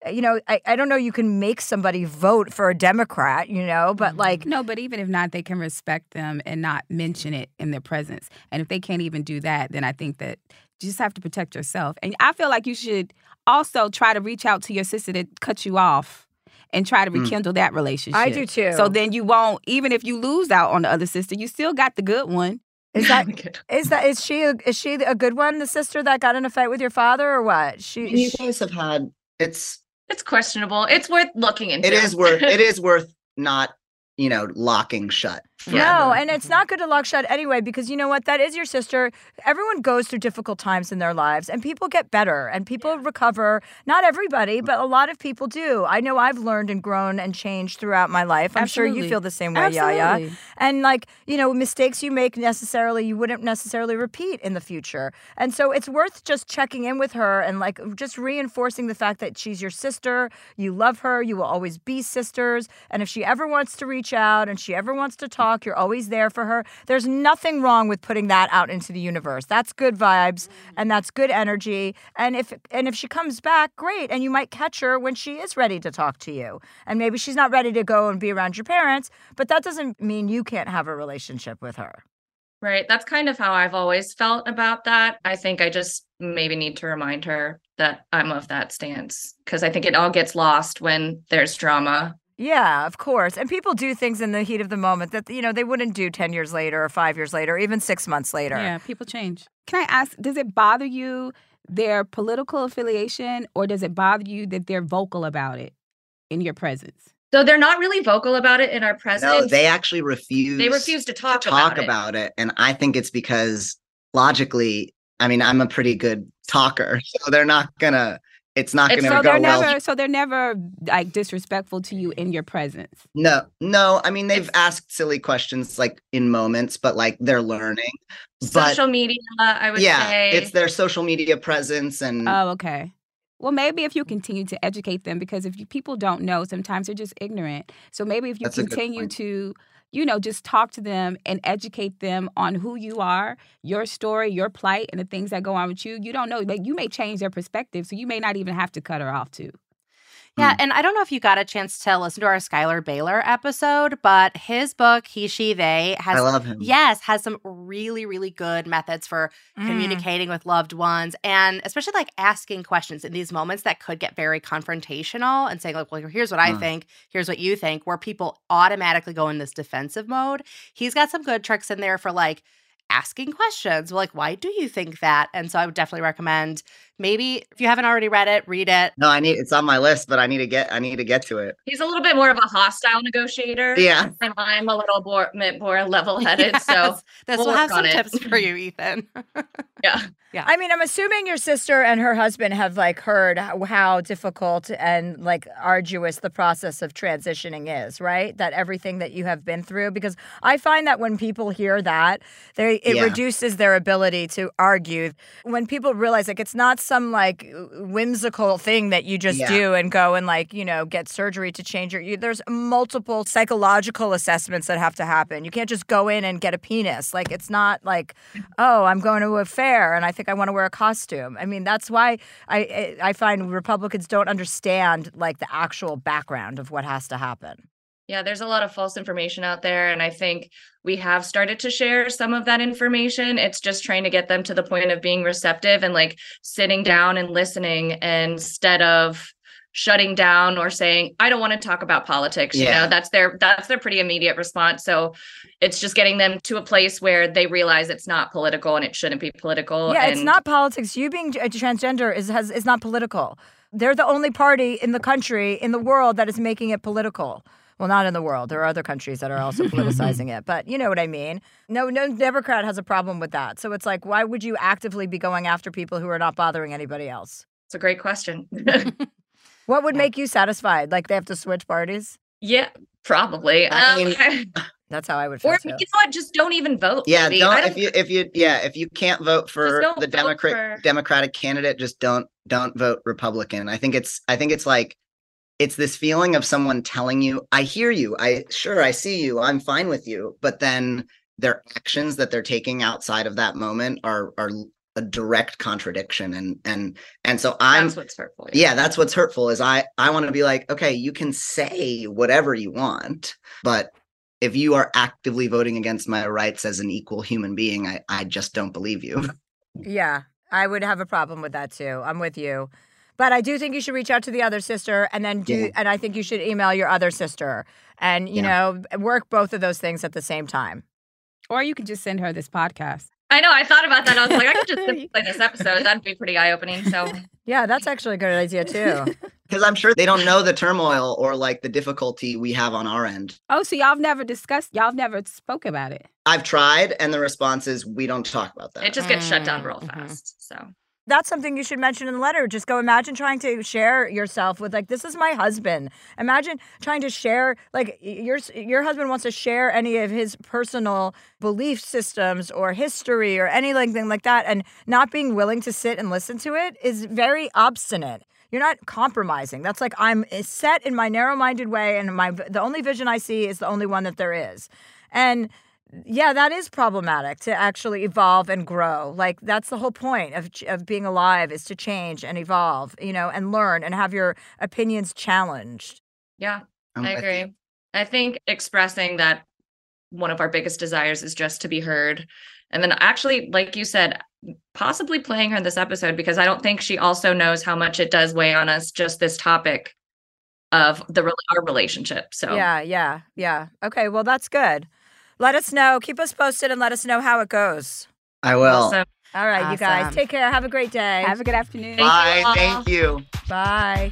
Uh, you know, I, I don't know, you can make somebody vote for a Democrat, you know, but mm-hmm. like, No, but even if not, they can respect them and not mention it in their presence. And if they can't even do that, then I think that you just have to protect yourself. And I feel like you should also try to reach out to your sister that cut you off and try to Mm. rekindle that relationship. I do too. So then you won't, even if you lose out on the other sister, you still got the good one. Is that is that is she a, is she a good one, the sister that got in a fight with your father, or what? She, You she guys have had it's It's questionable. It's worth looking into. it is worth it is worth not you know locking shut. No, and it's not good to lock shut anyway because you know what? That is your sister. Everyone goes through difficult times in their lives and people get better and people recover. Not everybody, but a lot of people do. I know I've learned and grown and changed throughout my life. I'm sure you feel the same way, Yaya. Absolutely. And like, you know, mistakes you make necessarily you wouldn't necessarily repeat in the future. And so it's worth just checking in with her and like just reinforcing the fact that she's your sister, you love her, you will always be sisters, and if she ever wants to reach out and she ever wants to talk, you're always there for her. There's nothing wrong with putting that out into the universe. That's good vibes and that's good energy. And if and if she comes back, great, and you might catch her when she is ready to talk to you. And maybe she's not ready to go and be around your parents, but that doesn't mean you can't have a relationship with her. Right. That's kind of how I've always felt about that. I think I just maybe need to remind her that I'm of that stance because I think it all gets lost when there's drama. Yeah, of course. And people do things in the heat of the moment that you know they wouldn't do 10 years later or 5 years later or even 6 months later. Yeah, people change. Can I ask, does it bother you their political affiliation or does it bother you that they're vocal about it in your presence? So they're not really vocal about it in our presence. No, they actually refuse. they refuse to talk, talk about, about it. And I think it's because logically, I mean, I'm a pretty good talker, so they're not gonna. It's not gonna So go they're well. never so they're never like disrespectful to you in your presence. No, no. I mean, they've It's- asked silly questions like in moments, but like they're learning. But Social media, I would yeah, say. it's their social media presence and Oh, okay. Well, maybe if you continue to educate them, because if you, people don't know, sometimes they're just ignorant. So maybe if you That's continue to, you know, just talk to them and educate them on who you are, your story, your plight, and the things that go on with you, you don't know. Like you may change their perspective, so you may not even have to cut her off too. Yeah, and I don't know if you got a chance to listen to our Schuyler Bailar episode, but his book, He, She, They, has I love him. yes, has some really, really good methods for Mm. communicating with loved ones and especially like asking questions in these moments that could get very confrontational and saying, like, well, here's what I Mm. think, here's what you think, where people automatically go in this defensive mode. He's got some good tricks in there for like asking questions like why do you think that and so i would definitely recommend maybe if you haven't already read it read it No, I need it's on my list, but I need to get I need to get to it. He's a little bit more of a hostile negotiator. Yeah. And I'm a little more, more level headed. So Yes. this we'll will have work some it. tips for you ethan yeah. Yeah. I mean, I'm assuming your sister and her husband have like heard how, how difficult and like arduous the process of transitioning is, right? That everything that you have been through because I find that when people hear that, they it Yeah. reduces their ability to argue. When people realize like it's not some like whimsical thing that you just Yeah. do and go and like, you know, get surgery to change your you, there's multiple psychological assessments that have to happen. You can't just go in and get a penis. Like it's not like oh, I'm going to a fair and I think I want to wear a costume. I mean, that's why I I I find Republicans don't understand like the actual background of what has to happen. Yeah, there's a lot of false information out there. And I think we have started to share some of that information. It's just trying to get them to the point of being receptive and like sitting down and listening instead of shutting down or saying, I don't want to talk about politics. You Yeah. know, that's their that's their pretty immediate response. So it's just getting them to a place where they realize it's not political and it shouldn't be political. yeah, it's not politics. You being a transgender is has is not political. They're the only party in the country in the world that is making it political. Well, not in the world. There are other countries that are also politicizing it, but you know what I mean. No, no Democrat has a problem with that. So it's like, why would you actively be going after people who are not bothering anybody else? It's a great question. What would Yeah. make you satisfied? Like they have to switch parties? yeah, probably. I Um, mean- That's how I would feel or too. you know what? Just don't even vote. Yeah, maybe. I don't if you if you yeah, if you can't vote for the Democrat for- Democratic candidate, just don't don't vote Republican. I think it's I think it's like it's this feeling of someone telling you, I hear you, I sure I see you, I'm fine with you, but then their actions that they're taking outside of that moment are are a direct contradiction and and and so I'm That's what's hurtful. yeah that's what's hurtful is i i want to be like okay you can say whatever you want but if you are actively voting against my rights as an equal human being i i just don't believe you Yeah, I would have a problem with that too. I'm with you. But I do think you should reach out to the other sister and then do Yeah. and I think you should email your other sister and you know work both of those things at the same time. Or you could just send her this podcast. I know. I thought about that. I was like, I could just play this episode. That'd be pretty eye opening. So Yeah, that's actually a good idea too. because i'm sure they don't know the turmoil or like the difficulty we have on our end Oh, so y'all have never discussed, y'all have never spoke about it. i've tried and the response is we don't talk about that it just gets shut down real Mm, mhm. fast. So that's something you should mention in the letter. Just go imagine trying to share yourself with like this is my husband. Imagine trying to share like your your husband wants to share any of his personal belief systems or history or anything like that and not being willing to sit and listen to it is very obstinate. You're not compromising. That's like I'm eh, set in my narrow-minded way and my the only vision I see is the only one that there is. And yeah, that is problematic to actually evolve and grow. Like that's the whole point of of being alive is to change and evolve, you know, and learn and have your opinions challenged. yeah, I'm I with agree. I think expressing that one of our biggest desires is just to be heard. And then actually, like you said, possibly playing her in this episode because I don't think she also knows how much it does weigh on us, just this topic of the our relationship. So Yeah, yeah, yeah. Okay, well that's good. Let us know. Keep us posted and let us know how it goes. I will. Awesome. All right, you guys. Take care. Have a great day. Have a good afternoon. Bye. all. Thank you. Bye.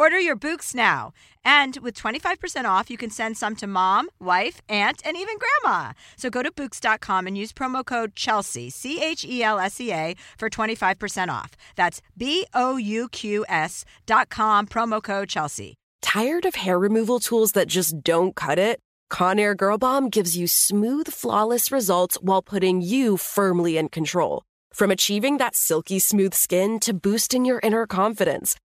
Order your Bouqs now. And with 25% off, you can send some to mom, wife, aunt, and even grandma. So go to Bouqs.com and use promo code Chelsea, C H E L S E A, for 25% off. That's B O U Q S dot com, promo code Chelsea. Tired of hair removal tools that just don't cut it? Conair Girl Bomb gives you smooth, flawless results while putting you firmly in control. From achieving that silky smooth skin to boosting your inner confidence,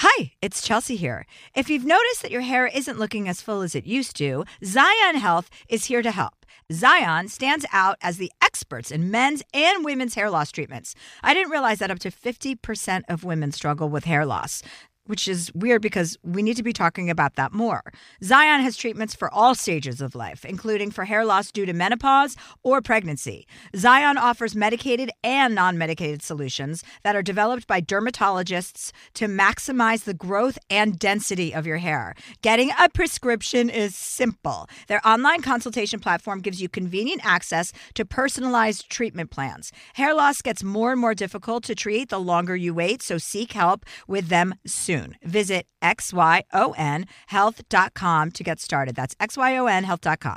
Hi, it's Chelsea here. If you've noticed that your hair isn't looking as full as it used to, Xyon Health is here to help. Xyon stands out as the experts in men's and women's hair loss treatments. I didn't realize that up to 50% of women struggle with hair loss. Which is weird because we need to be talking about that more. Xyon has treatments for all stages of life, including for hair loss due to menopause or pregnancy. Xyon offers medicated and non medicated solutions that are developed by dermatologists to maximize the growth and density of your hair. Getting a prescription is simple. Their online consultation platform gives you convenient access to personalized treatment plans. Hair loss gets more and more difficult to treat the longer you wait, so seek help with them soon. Visit xyonhealth.com to get started. That's xyonhealth.com.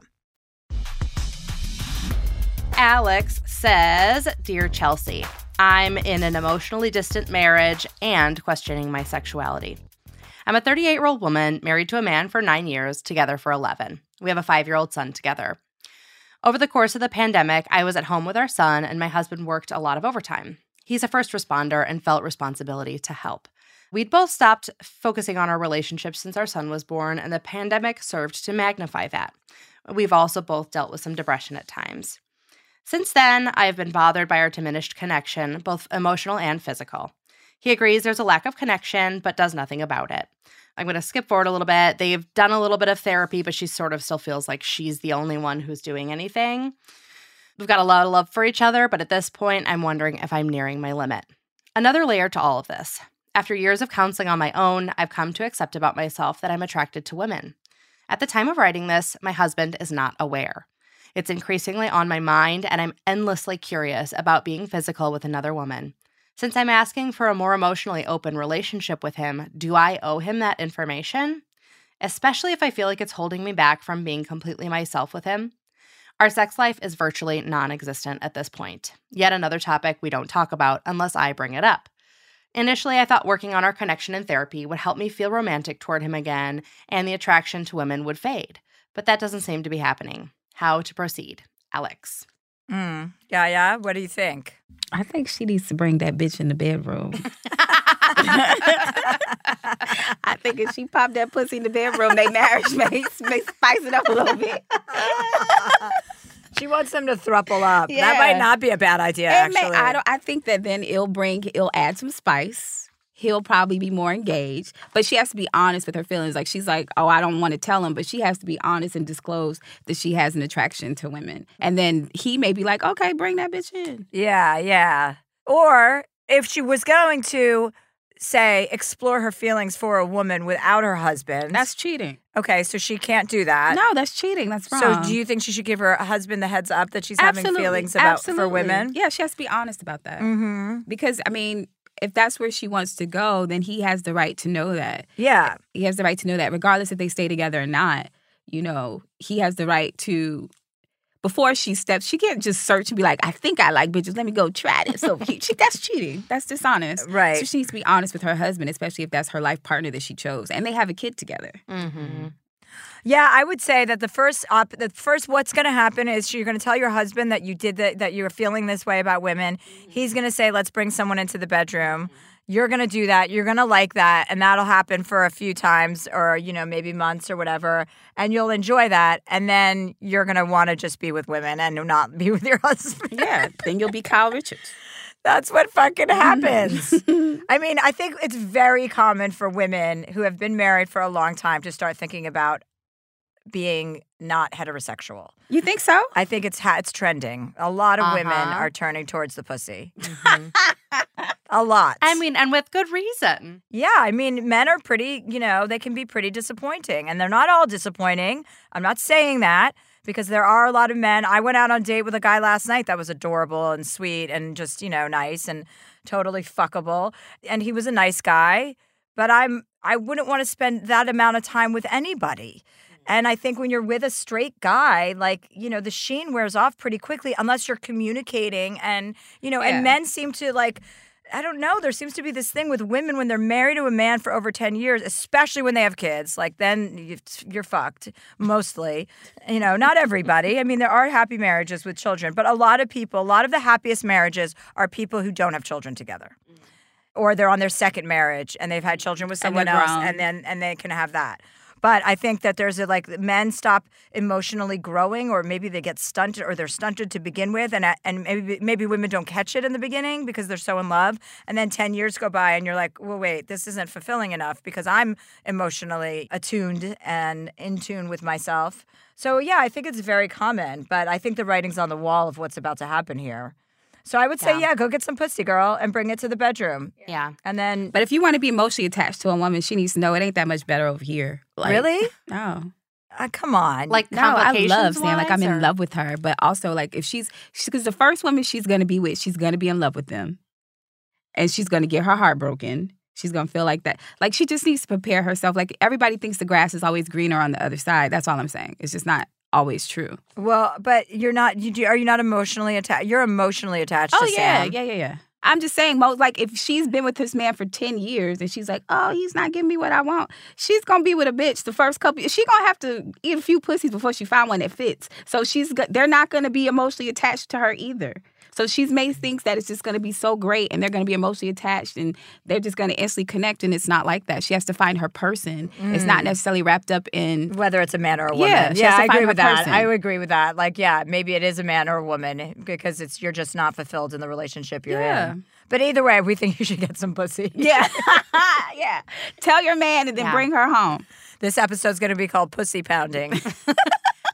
Alex says, Dear Chelsea, I'm in an emotionally distant marriage and questioning my sexuality. I'm a 38 year old woman married to a man for nine years, together for 11. We have a five year old son together. Over the course of the pandemic, I was at home with our son, and my husband worked a lot of overtime. He's a first responder and felt responsibility to help. We'd both stopped focusing on our relationship since our son was born, and the pandemic served to magnify that. We've also both dealt with some depression at times. Since then, I have been bothered by our diminished connection, both emotional and physical. He agrees there's a lack of connection, but does nothing about it. I'm going to skip forward a little bit. They've done a little bit of therapy, but she sort of still feels like she's the only one who's doing anything. We've got a lot of love for each other, but at this point, I'm wondering if I'm nearing my limit. Another layer to all of this. After years of counseling on my own, I've come to accept about myself that I'm attracted to women. At the time of writing this, my husband is not aware. It's increasingly on my mind, and I'm endlessly curious about being physical with another woman. Since I'm asking for a more emotionally open relationship with him, do I owe him that information? Especially if I feel like it's holding me back from being completely myself with him. Our sex life is virtually non existent at this point. Yet another topic we don't talk about unless I bring it up. Initially, I thought working on our connection in therapy would help me feel romantic toward him again and the attraction to women would fade, but that doesn't seem to be happening. How to proceed? Alex. Mm. Yeah, yeah. What do you think? I think she needs to bring that bitch in the bedroom. I think if she popped that pussy in the bedroom, they marriage may, may spice it up a little bit. She wants them to thruple up. That might not be a bad idea, It may- actually. I don't. I think that then it'll bring. It'll add some spice. He'll probably be more engaged, but she has to be honest with her feelings. Like she's like, "Oh, I don't want to tell him," but she has to be honest and disclose that she has an attraction to women. And then he may be like, "Okay, bring that bitch in." Yeah, yeah. Or if she was going to say explore her feelings for a woman without her husband. That's cheating. okay, so she can't do that. No, that's cheating. That's wrong. So do you think she should give her husband the heads up that she's having feelings about Absolutely. for women? Yeah, she has to be honest about that. Mm-hmm. Because I mean, if that's where she wants to go, then he has the right to know that. Yeah. He has the right to know that, regardless if they stay together or not. You know, he has the right to. Before she steps, she can't just search and be like, "I think I like bitches. Let me go try this." So cute. She, that's cheating. That's dishonest. Right. So she needs to be honest with her husband, especially if that's her life partner that she chose, and they have a kid together. Mm-hmm. Yeah, I would say that the first op- the first what's going to happen is you're going to tell your husband that you did the, that you're feeling this way about women. He's going to say, "Let's bring someone into the bedroom." You're going to do that. You're going to like that, and that'll happen for a few times, or you know, maybe months or whatever, and you'll enjoy that. And then you're going to want to just be with women and not be with your husband. Yeah. then you'll be Kyle Richards. That's what fucking happens. I mean, I think it's very common for women who have been married for a long time to start thinking about being not heterosexual. You think so? I think it's ha- it's trending. A lot of women Uh-huh. are turning towards the pussy. a lot. I mean, and with good reason. yeah, I mean, men are pretty, you know, they can be pretty disappointing, and they're not all disappointing. I'm not saying that because there are a lot of men. I went out on a date with a guy last night that was adorable and sweet and just, you know, nice and totally fuckable, and he was a nice guy, but I'm I wouldn't want to spend that amount of time with anybody. Mm. And I think when you're with a straight guy, like, you know, the sheen wears off pretty quickly unless you're communicating and, you know, Yeah. and men seem to like I don't know. There seems to be this thing with women when they're married to a man for over 10 years, especially when they have kids. Like, then you- you're fucked, mostly. You know, not everybody. I mean, there are happy marriages with children, but a lot of people, a lot of the happiest marriages are people who don't have children together. Or they're on their second marriage and they've had children with someone they're else and then and they can have that. But I think that there's a like men stop emotionally growing, or maybe they get stunted, or they're stunted to begin with, and uh, and maybe maybe women don't catch it in the beginning because they're so in love, and then ten years go by, and you're like, well, wait, this isn't fulfilling enough because I'm emotionally attuned and in tune with myself. So yeah, I think it's very common, but I think the writing's on the wall of what's about to happen here. So I would say, Yeah. yeah, go get some pussy, girl, and bring it to the bedroom, Yeah. and then. But if you want to be emotionally attached to a woman, she needs to know it ain't that much better over here. Like, really? No. Uh, come on. Like No, I love Sam. Like I'm in love with her, but also like if she's because the first woman she's gonna be with, she's gonna be in love with them, and she's gonna get her heart broken. She's gonna feel like that. Like she just needs to prepare herself. Like everybody thinks the grass is always greener on the other side. That's all I'm saying. It's just not always true. Well, but you're not. You do, are you not emotionally attached? You're emotionally attached Oh to yeah, Sam. yeah, yeah, yeah. I'm just saying, like if she's been with this man for ten years and she's like, oh, he's not giving me what I want, she's gonna be with a bitch the first couple. She gonna have to eat a few pussies before she find one that fits. So she's they're not gonna be emotionally attached to her either. So she's made thinks that it's just gonna be so great and they're gonna be emotionally attached and they're just gonna instantly connect and it's not like that. She has to find her person. It's not mm. necessarily wrapped up in Whether it's a man or a woman. Yeah, she yeah has to I find agree her with that. person. I would agree with that. Like, yeah, maybe it is a man or a woman because it's you're just not fulfilled in the relationship you're Yeah. in. But either way, we think you should get some pussy. Yeah. yeah. Tell your man and then Yeah. bring her home. This episode's going to be called Pussy Pounding.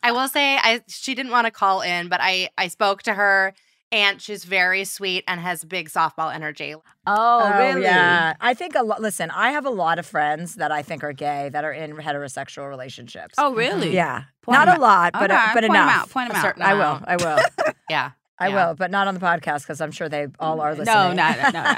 I will say I she didn't want to call in, but I I spoke to her and she's very sweet and has big softball energy. Oh, really? Yeah, I think a lot. Listen, I have a lot of friends that I think are gay that are in heterosexual relationships. Oh, really? yeah, Point not 'em a out. lot, but Okay, uh, but point 'em enough. out, point 'em A out. I will. I will. Yeah. I Yeah. will, but not on the podcast because I'm sure they all are listening. No, no, no, no,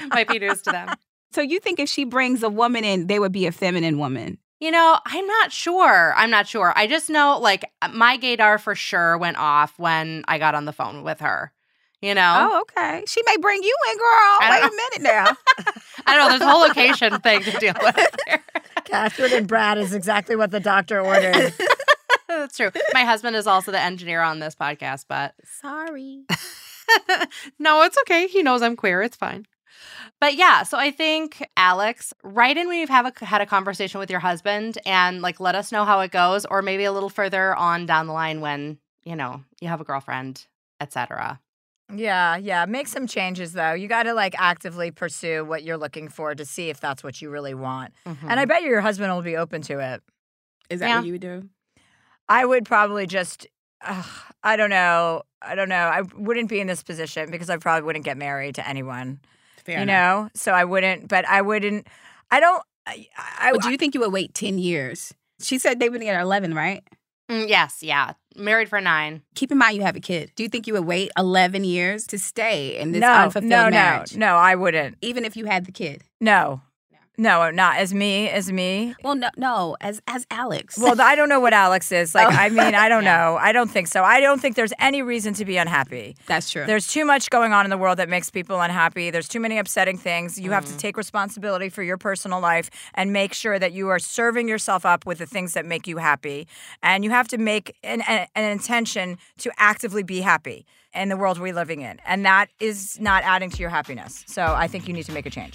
no. Might be news to them. So you think if she brings a woman in, they would be a feminine woman? You know, I'm not sure. I'm not sure. I just know like my gaydar for sure went off when I got on the phone with her. You know? Oh, okay. She may bring you in, girl. Wait don't a minute now. I don't know. There's a whole location thing to deal with. Catherine and Brad is exactly what the doctor ordered. That's true. My husband is also the engineer on this podcast, but Sorry. no, it's okay. He knows I'm queer. It's fine. But yeah, so I think Alex, write in when you've have a, had a conversation with your husband and like let us know how it goes, or maybe a little further on down the line when you know you have a girlfriend, etc. Yeah, yeah. Make some changes though. You got to like actively pursue what you're looking for to see if that's what you really want. And I mm-hmm. bet you your husband will be open to it. Is that Yeah. what you would do? I would probably just, ugh, I don't know. I don't know. I wouldn't be in this position because I probably wouldn't get married to anyone, Fair you enough. know? So I wouldn't, but I wouldn't, I don't, I, I, But do you think you would wait 10 years? She said they've been together 11, right? Mm, yes, yeah, married for nine. Keep in mind you have a kid. Do you think you would wait 11 years to stay in this no, unfulfilled no, marriage? no, no, I wouldn't. Even if you had the kid? No, no, not as me, as me. Well, no, no, as as Alex. Well, I don't know what Alex is. Like, Oh. I mean, I don't Yeah. know. I don't think so. I don't think there's any reason to be unhappy. that's true. There's too much going on in the world that makes people unhappy. There's too many upsetting things. You Mm. have to take responsibility for your personal life and make sure that you are serving yourself up with the things that make you happy. And you have to make an, an, an intention to actively be happy in the world we're living in. And that is not adding to your happiness. So I think you need to make a change.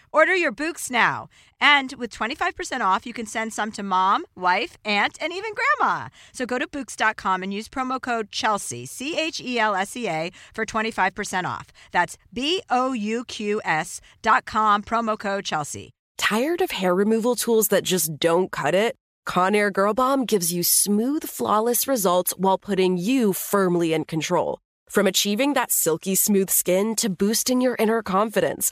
Order your Bouqs now. And with 25% off, you can send some to mom, wife, aunt, and even grandma. So go to Bouqs.com and use promo code Chelsea, C H E L S E A, for 25% off. That's B O U Q S dot com, promo code Chelsea. Tired of hair removal tools that just don't cut it? Conair Girl Bomb gives you smooth, flawless results while putting you firmly in control. From achieving that silky smooth skin to boosting your inner confidence,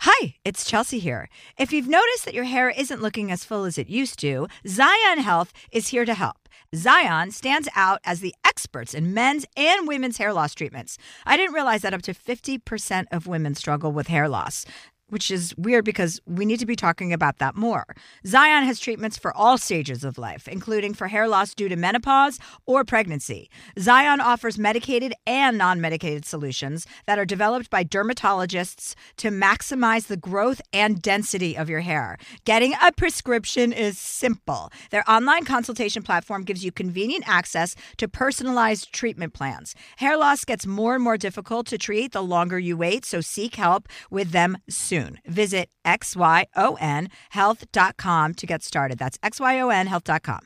Hi, it's Chelsea here. If you've noticed that your hair isn't looking as full as it used to, Xyon Health is here to help. Xyon stands out as the experts in men's and women's hair loss treatments. I didn't realize that up to 50% of women struggle with hair loss. Which is weird because we need to be talking about that more. Xyon has treatments for all stages of life, including for hair loss due to menopause or pregnancy. Xyon offers medicated and non medicated solutions that are developed by dermatologists to maximize the growth and density of your hair. Getting a prescription is simple. Their online consultation platform gives you convenient access to personalized treatment plans. Hair loss gets more and more difficult to treat the longer you wait, so seek help with them soon. Visit xyonhealth.com to get started. That's xyonhealth.com.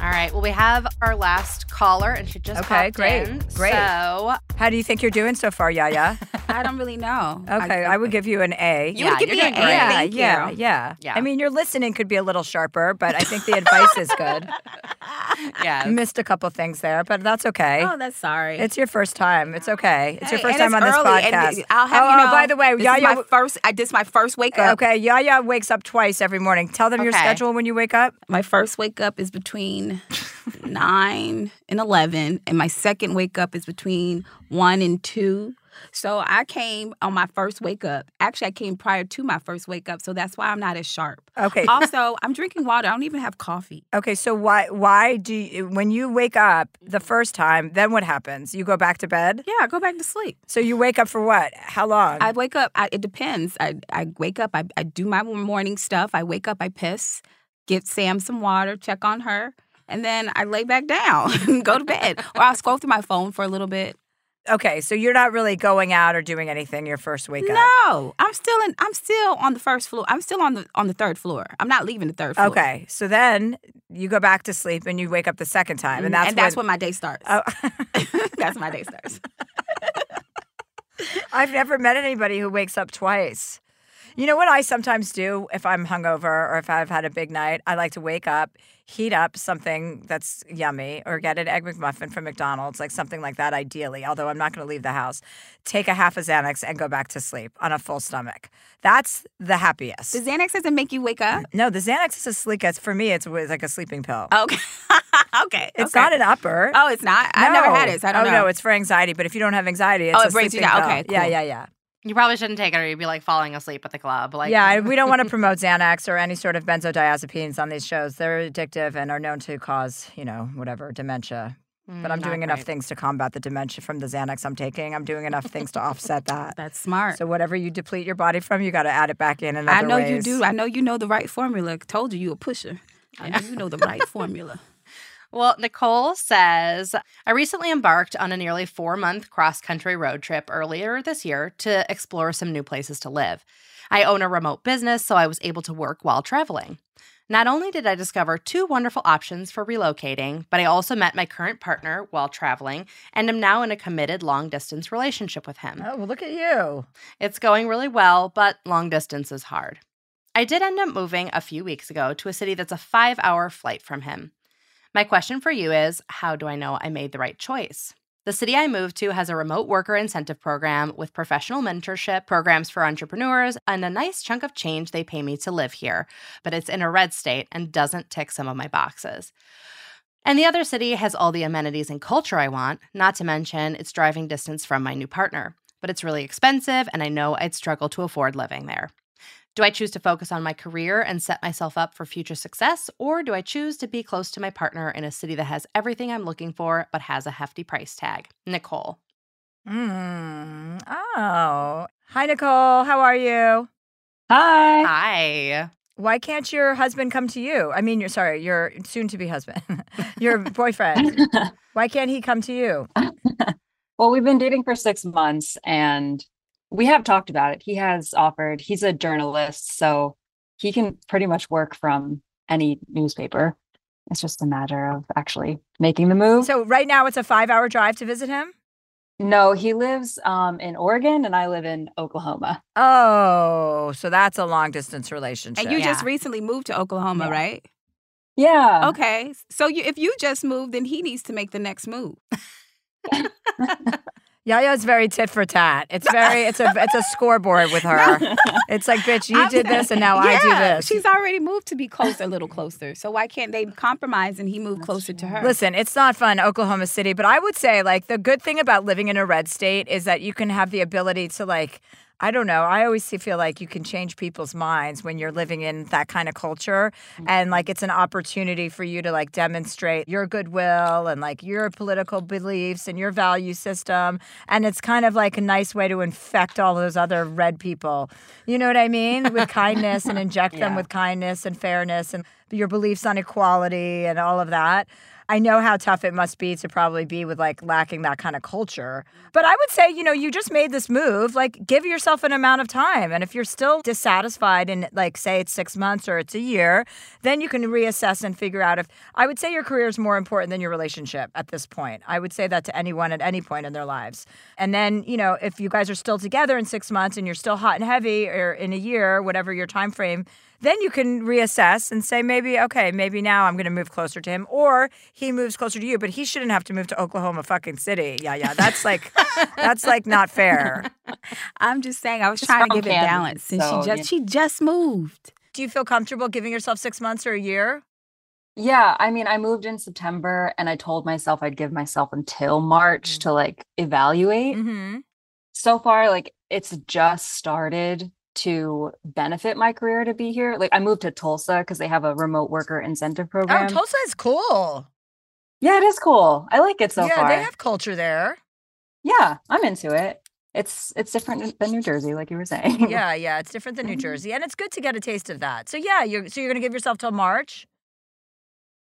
All right. Well, we have our last caller, and she just Okay, great, in. great. So How do you think you're doing so far, Yaya? I don't really know. Okay, I, would give you an A. You Yeah, would give me an A. yeah, Thank yeah, you. yeah, Yeah. I mean, your listening could be a little sharper, but I think the advice is good. Yeah. Missed a couple things there, but that's okay. Oh, that's sorry. It's your first time. It's okay. It's your first time on it's this early, and podcast. I'll have oh, you oh, know. by the way, this Yaya. Uh, is my first. I this my first wake up. Okay, Yaya wakes up twice every morning. Tell them your schedule when you wake up. My first wake up is between nine and eleven, and my second wake up is between one and two. So I came on my first wake up. Actually, I came prior to my first wake up, so that's why I'm not as sharp. Okay. Also, I'm drinking water. I don't even have coffee. Okay, so why why do you, when you wake up the mm-hmm. first time, then what happens? You go back to bed? Yeah, I go back to sleep. So you wake up for what? How long? I wake up. I, it depends. I, I wake up. I, I do my morning stuff. I wake up. I piss, get Sam some water, check on her, and then I lay back down and go to bed. or I'll scroll through my phone for a little bit. Okay, so you're not really going out or doing anything your first wake up. No, I'm still in. I'm still on the first floor. I'm still on the on the third floor. I'm not leaving the third floor. Okay, so then you go back to sleep and you wake up the second time, and mm, that's and that's when, when my day starts. Oh. that's my day starts. I've never met anybody who wakes up twice. You know what I sometimes do if I'm hungover or if I've had a big night? I like to wake up, heat up something that's yummy, or get an egg McMuffin from McDonald's, like something like that, ideally, although I'm not going to leave the house. Take a half a Xanax and go back to sleep on a full stomach. That's the happiest. The Xanax doesn't make you wake up. no, the Xanax is a sleep. For me, it's like a sleeping pill. Okay. okay. It's okay. not an upper. Oh, it's not. I've never had it. So I don't oh, know. no, it's for anxiety. But if you don't have anxiety, it's Oh, a it brings you down. pill. Okay, Yeah, yeah, yeah. You probably shouldn't take it or you'd be like falling asleep at the club. Like yeah, we don't want to promote Xanax or any sort of benzodiazepines on these shows. They're addictive and are known to cause, you know, whatever, dementia. But I'm Mm, doing enough great. things to combat the dementia from the Xanax I'm taking. I'm doing enough things to offset that. That's smart. So whatever you deplete your body from, you got to add it back in. in I other know you do. I know you know the right formula. Told you you a pusher. I know you know the right formula. Well, Nicole says, I recently embarked on a nearly four month cross country road trip earlier this year to explore some new places to live. I own a remote business, so I was able to work while traveling. Not only did I discover two wonderful options for relocating, but I also met my current partner while traveling and am now in a committed long distance relationship with him. Oh, well, look at you. It's going really well, but long distance is hard. I did end up moving a few weeks ago to a city that's a five hour flight from him. My question for you is how do I know I made the right choice? The city I moved to has a remote worker incentive program with professional mentorship, programs for entrepreneurs, and a nice chunk of change they pay me to live here, but it's in a red state and doesn't tick some of my boxes. And the other city has all the amenities and culture I want, not to mention its driving distance from my new partner. But it's really expensive, and I know I'd struggle to afford living there. Do I choose to focus on my career and set myself up for future success, or do I choose to be close to my partner in a city that has everything I'm looking for but has a hefty price tag? Nicole. Mm. Oh. Hi, Nicole. How are you? Hi. Hi. Why can't your husband come to you? I mean, you're sorry, your soon to be husband, your boyfriend. Why can't he come to you? well, we've been dating for six months and we have talked about it. He has offered, he's a journalist, so he can pretty much work from any newspaper. It's just a matter of actually making the move. So right now it's a five hour drive to visit him? no, he lives um, in Oregon and I live in Oklahoma. Oh, so that's a long distance relationship. And you just recently moved to Oklahoma, Yeah. right? Yeah. Okay. So you, if you just moved, then he needs to make the next move. Yaya's very tit for tat. It's very it's a it's a scoreboard with her. It's like, bitch, you I'm- did this and now I do this. She's already moved to be closer, a little closer. So why can't they compromise and he move That's closer to her? Listen, it's not fun, Oklahoma City, but I would say like the good thing about living in a red state is that you can have the ability to like I don't know. I always feel like you can change people's minds when you're living in that kind of culture and like it's an opportunity for you to like demonstrate your goodwill and like your political beliefs and your value system and it's kind of like a nice way to infect all those other red people. You know what I mean? With kindness and inject them with kindness and fairness and your beliefs on equality and all of that. I know how tough it must be to probably be with like lacking that kind of culture. But I would say, you know, you just made this move, like give yourself an amount of time. And if you're still dissatisfied in like say it's 6 months or it's a year, then you can reassess and figure out if I would say your career is more important than your relationship at this point. I would say that to anyone at any point in their lives. And then, you know, if you guys are still together in 6 months and you're still hot and heavy or in a year, whatever your time frame then you can reassess and say maybe okay maybe now i'm going to move closer to him or he moves closer to you but he shouldn't have to move to oklahoma fucking city yeah yeah that's like that's like not fair I'm just saying I was trying to from give it balance since so, she just yeah. she just moved. do you feel comfortable giving yourself six months or a year Yeah, I mean, I moved in September and I told myself I'd give myself until March Mm. to like evaluate. mm-hmm. So far, like it's just started to benefit my career to be here. Like I moved to Tulsa because they have a remote worker incentive oh, program. oh tulsa is cool yeah, it is cool. I like it so yeah far. they have culture there yeah, I'm into it. It's it's different than New Jersey, like you were saying. yeah yeah it's different than new jersey and it's good to get a taste of that so yeah you're so you're going to give yourself till march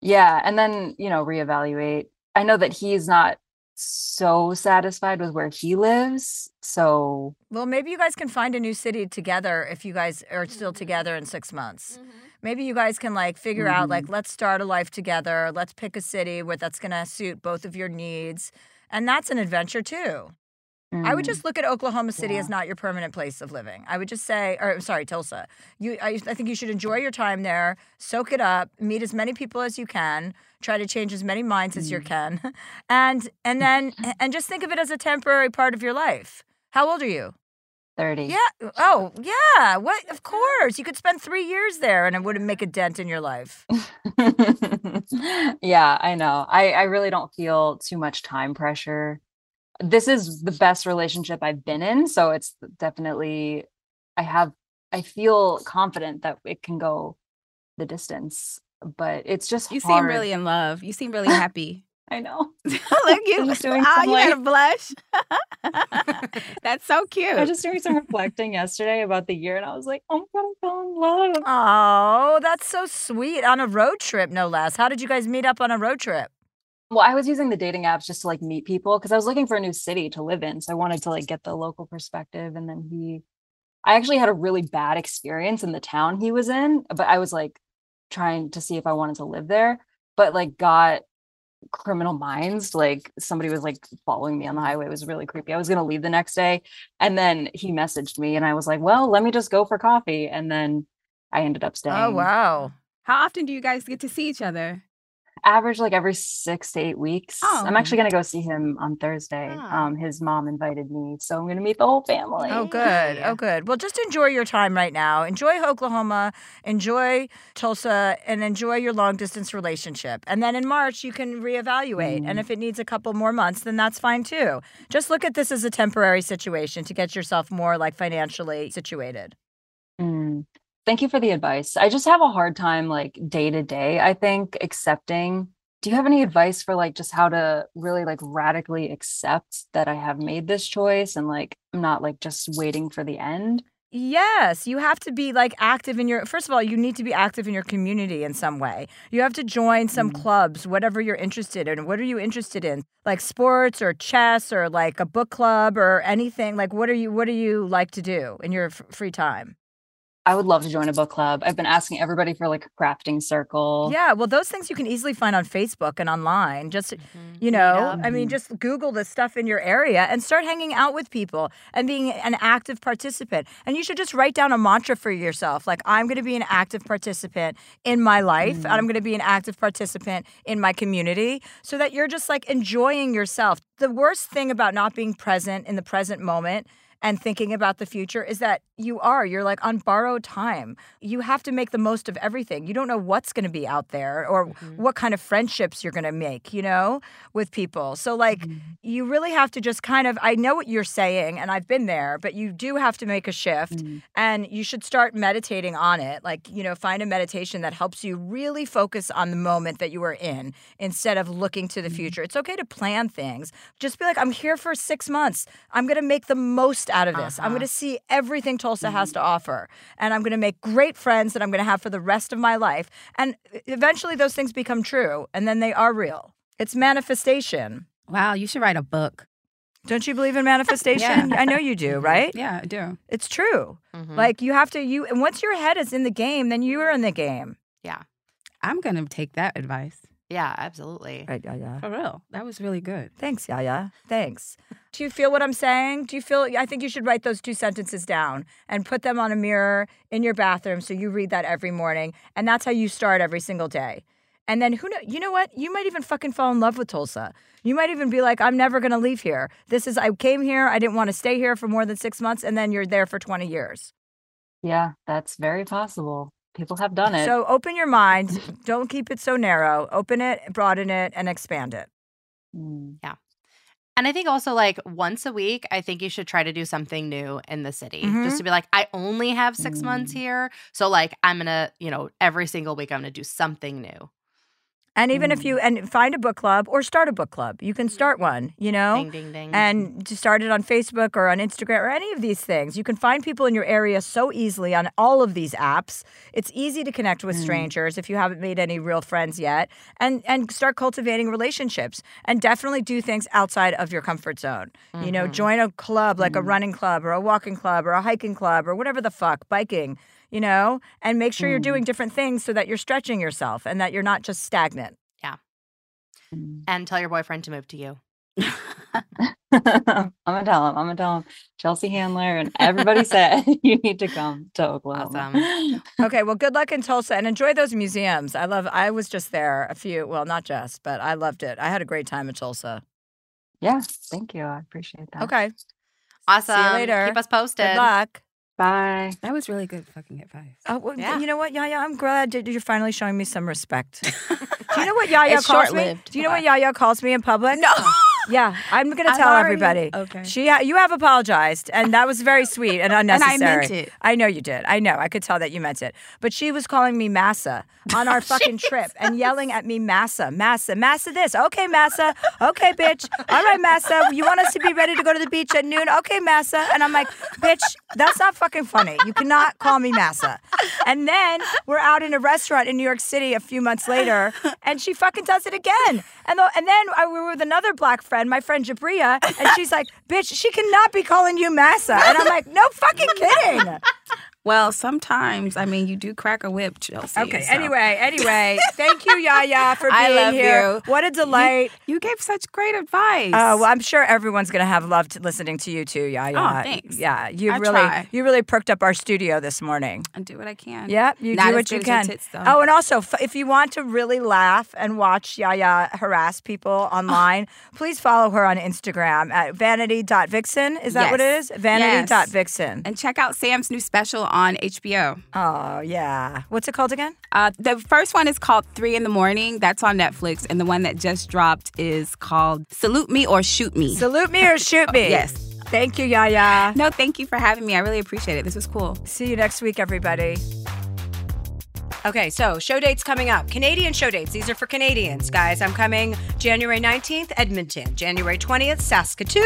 Yeah, and then, you know, reevaluate. I know that he's not so satisfied with where he lives. So, well maybe you guys can find a new city together if you guys are still mm-hmm. together in six months. Mm-hmm. Maybe you guys can like figure out like mm-hmm. let's start a life together let's pick a city where that's going to suit both of your needs and that's an adventure too i would mm, just look at oklahoma city as not your permanent place of living i would just say or sorry tulsa you I, I think you should enjoy your time there soak it up meet as many people as you can try to change as many minds as you Mm. can and and then and just think of it as a temporary part of your life how old are you 30. yeah. Oh, yeah. What? Of course. You could spend three years there and it wouldn't make a dent in your life. yeah, I know. I, I really don't feel too much time pressure. This is the best relationship I've been in. So it's definitely, I have, I feel confident that it can go the distance, but it's just You seem really in love. You seem really happy. I know. Look you. Just doing ah, some, you got a blush. That's so cute. I was just doing some reflecting yesterday about the year and I was like, oh, I'm gonna fall in love. Oh, that's so sweet. On a road trip, no less. How did you guys meet up on a road trip? Well, I was using the dating apps just to like meet people because I was looking for a new city to live in. So I wanted to like get the local perspective. And then he, I actually had a really bad experience in the town he was in, but I was like trying to see if I wanted to live there, but like got criminal minds. Like somebody was like following me on the highway. It was really creepy. I was going to leave the next day. And then he messaged me and I was like, well, let me just go for coffee. And then I ended up oh, staying. Oh, wow. How often do you guys get to see each other? Average like every six to eight weeks. Oh. I'm actually gonna go see him on Thursday. Ah. Um, his mom invited me, so I'm gonna meet the whole family. Oh, good. Oh, good. Well, just enjoy your time right now. Enjoy Oklahoma, enjoy Tulsa, and enjoy your long distance relationship. And then in March, you can reevaluate. And if it needs a couple more months, then that's fine too. Just look at this as a temporary situation to get yourself more like financially situated. Mm. Thank you for the advice. I just have a hard time like day to day, I think, accepting. Do you have any advice for like just how to really like radically accept that I have made this choice and like I'm not like just waiting for the end? Yes, you have to be like active in your. First of all, you need to be active in your community in some way. You have to join some Mm. clubs, whatever you're interested in. What are you interested in? Like sports or chess or like a book club or anything. Like what are you? What do you like to do in your f- free time? I would love to join a book club. I've been asking everybody for like a crafting circle. Yeah, well, those things you can easily find on Facebook and online. Just Mm-hmm. you know, I Mhm. mean, just Google the stuff in your area and start hanging out with people and being an active participant. And you should just write down a mantra for yourself like, I'm going to be an active participant in my life, and I'm going to be an active participant in my community so that you're just like enjoying yourself. The worst thing about not being present in the present moment and thinking about the future is that you are you're like on borrowed time. You have to make the most of everything. You don't know what's going to be out there or mm-hmm. what kind of friendships you're going to make you know with people. So like mm-hmm. you really have to just kind of i know what you're saying and i've been there but you do have to make a shift mm-hmm. and you should start meditating on it. Like you know find a meditation that helps you really focus on the moment that you are in instead of looking to the future. It's okay to plan things. Just be like i'm here for six months. I'm going to make the most out of this. I'm Uh-huh. going to see everything Tulsa has to offer. And I'm going to make great friends that I'm going to have for the rest of my life. And eventually those things become true and then they are real. It's manifestation. Wow, you should write a book. Don't you believe in manifestation? Yeah. I know you do, right? Yeah, I do. It's true. Mhm. Like you have to you and once your head is in the game, then you are in the game. Yeah. I'm gonna take that advice. Yeah, absolutely. Right, yeah, yeah. For real. That was really good. Thanks, Yaya. Thanks. Do you feel what I'm saying? Do you feel? I think you should write those two sentences down and put them on a mirror in your bathroom so you read that every morning. And that's how you start every single day. And then who know? You know what? You might even fucking fall in love with Tulsa. You might even be like, I'm never gonna leave here. This is I came here. I didn't want to stay here for more than six months, and then you're there for 20 years. Yeah, that's very possible. People have done it. So open your mind. Don't keep it so narrow. Open it, broaden it, and expand it. Mm. And I think also like once a week, I think you should try to do something new in the city. Mhm. Just to be like, I only have six months Mm. here. So like I'm gonna, you know, every single week I'm gonna do something new. And even if mm. you and find a book club or start a book club, you can start one. You know. Ding ding ding. and to start it on Facebook or on Instagram or any of these things. You can find people in your area so easily on all of these apps. It's easy to connect with mm. strangers if you haven't made any real friends yet and and start cultivating relationships and definitely do things outside of your comfort zone. You know, mm-hmm. join a club like a mm. running club or a walking club or a hiking club or whatever the fuck, biking, you know, and make sure you're mm. doing different things so that you're stretching yourself and that you're not just stagnant. Yeah. Mm. and tell your boyfriend to move to you. I'm gonna tell him. I'm gonna tell him. Chelsea Handler and everybody said you need to come to Oklahoma. Okay, well, good luck in Tulsa and enjoy those museums. I love. I was just there a few. Well, not just, but I loved it. I had a great time in Tulsa. yeah, thank you. I appreciate that. Okay, Awesome. See you later. Keep us posted. good luck. Bye. That was really good fucking advice. Oh, well, Yeah. you know what, Yaya? I'm glad you're finally showing me some respect. Do you know what Yaya It's calls me? short-lived. Do you know what Yaya calls me in public? No. Yeah, I'm gonna I've tell already- everybody. okay. She, uh, you have apologized, and that was very sweet and unnecessary. And I meant it. I know you did. I know. I could tell that you meant it. But she was calling me Massa on our fucking trip and yelling at me, Massa, Massa, Massa this. Okay, Massa. Okay, bitch. All right, Massa. You want us to be ready to go to the beach at noon? Okay, Massa. And I'm like, bitch, that's not fucking funny. You cannot call me Massa. And then we're out in a restaurant in New York City a few months later, and she fucking does it again. And, the, and then I, we were with another black friend, my friend Jabria, and she's like, bitch, she cannot be calling you Massa. And I'm like, no fucking kidding. Well, sometimes I mean you do crack a whip, Chelsea. Okay. so- Anyway, anyway, thank you, Yaya, for being I love here. you. What a delight. you gave such great advice. Oh, well, I'm sure everyone's gonna have loved listening to you too, Yaya. Oh, thanks. Yeah, you I really, try. you really perked up our studio this morning. I do what I can. Yeah, you Not do what you can. tits, oh, and also, f- if you want to really laugh and watch Yaya harass people oh. online, please follow her on Instagram at vanity.vixen. Is that what it is? Yes. Vanity.vixen. And check out Sam's new special on HBO. Oh, yeah. What's it called again? Uh, the first one is called Three in the Morning. That's on Netflix. And the one that just dropped is called Salute Me or Shoot Me. Salute me or shoot me. Yes. Thank you, Yaya. no, thank you for having me. I really appreciate it. This was cool. See you next week, everybody. Okay, so show dates coming up. Canadian show dates. These are for Canadians, guys. I'm coming January 19th, Edmonton. January 20th, Saskatoon.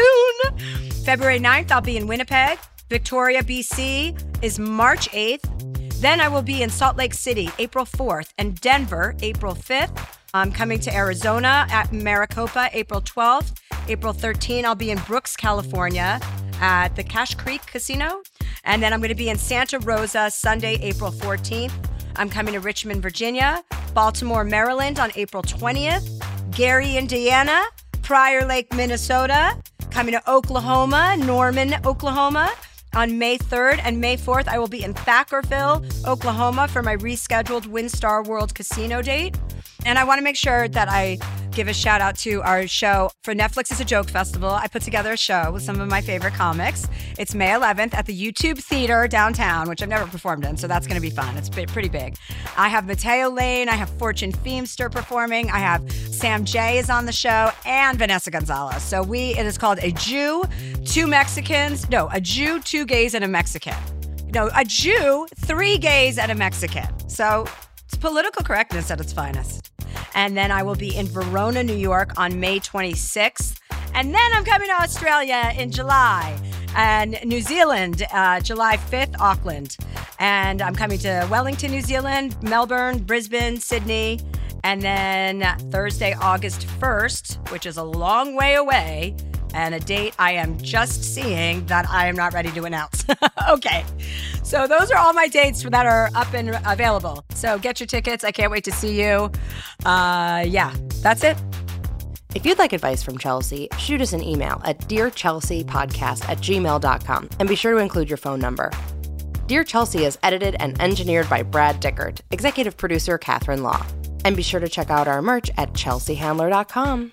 February 9th, I'll be in Winnipeg. Victoria, BC is March 8th. Then I will be in Salt Lake City, April 4th, and Denver, April 5th. I'm coming to Arizona at Maricopa, April 12th. April 13th, I'll be in Brooks, California at the Cache Creek Casino. And then I'm going to be in Santa Rosa Sunday, April 14th. I'm coming to Richmond, Virginia, Baltimore, Maryland on April 20th, Gary, Indiana, Prior Lake, Minnesota, coming to Oklahoma, Norman, Oklahoma on May 3rd and May 4th. I will be in Thackerville, Oklahoma for my rescheduled WinStar World Casino date. And I want to make sure that I give a shout out to our show for Netflix is a Joke Festival. I put together a show with some of my favorite comics. It's May 11th at the YouTube Theater downtown, which I've never performed in, so that's going to be fun. It's pretty big. I have Matteo Lane, I have Fortune Feemster performing, I have Sam Jay is on the show, and Vanessa Gonzalez. So we it is called a Jew, two Mexicans, no, a Jew, two gays, and a Mexican. No, a Jew, three gays, and a Mexican. So it's political correctness at its finest. And then I will be in Verona, New York on May 26th. And then I'm coming to Australia in July. And New Zealand, uh, July 5th, Auckland. And I'm coming to Wellington, New Zealand, Melbourne, Brisbane, Sydney. And then Thursday, August 1st, which is a long way away, and a date I am just seeing that I am not ready to announce. okay. So those are all my dates that are up and available. So get your tickets. I can't wait to see you. Uh, yeah, that's it. If you'd like advice from Chelsea, shoot us an email at dearchelseapodcast at gmail.com and be sure to include your phone number. Dear Chelsea is edited and engineered by Brad Dickert, executive producer Catherine Law. And be sure to check out our merch at chelseahandler.com.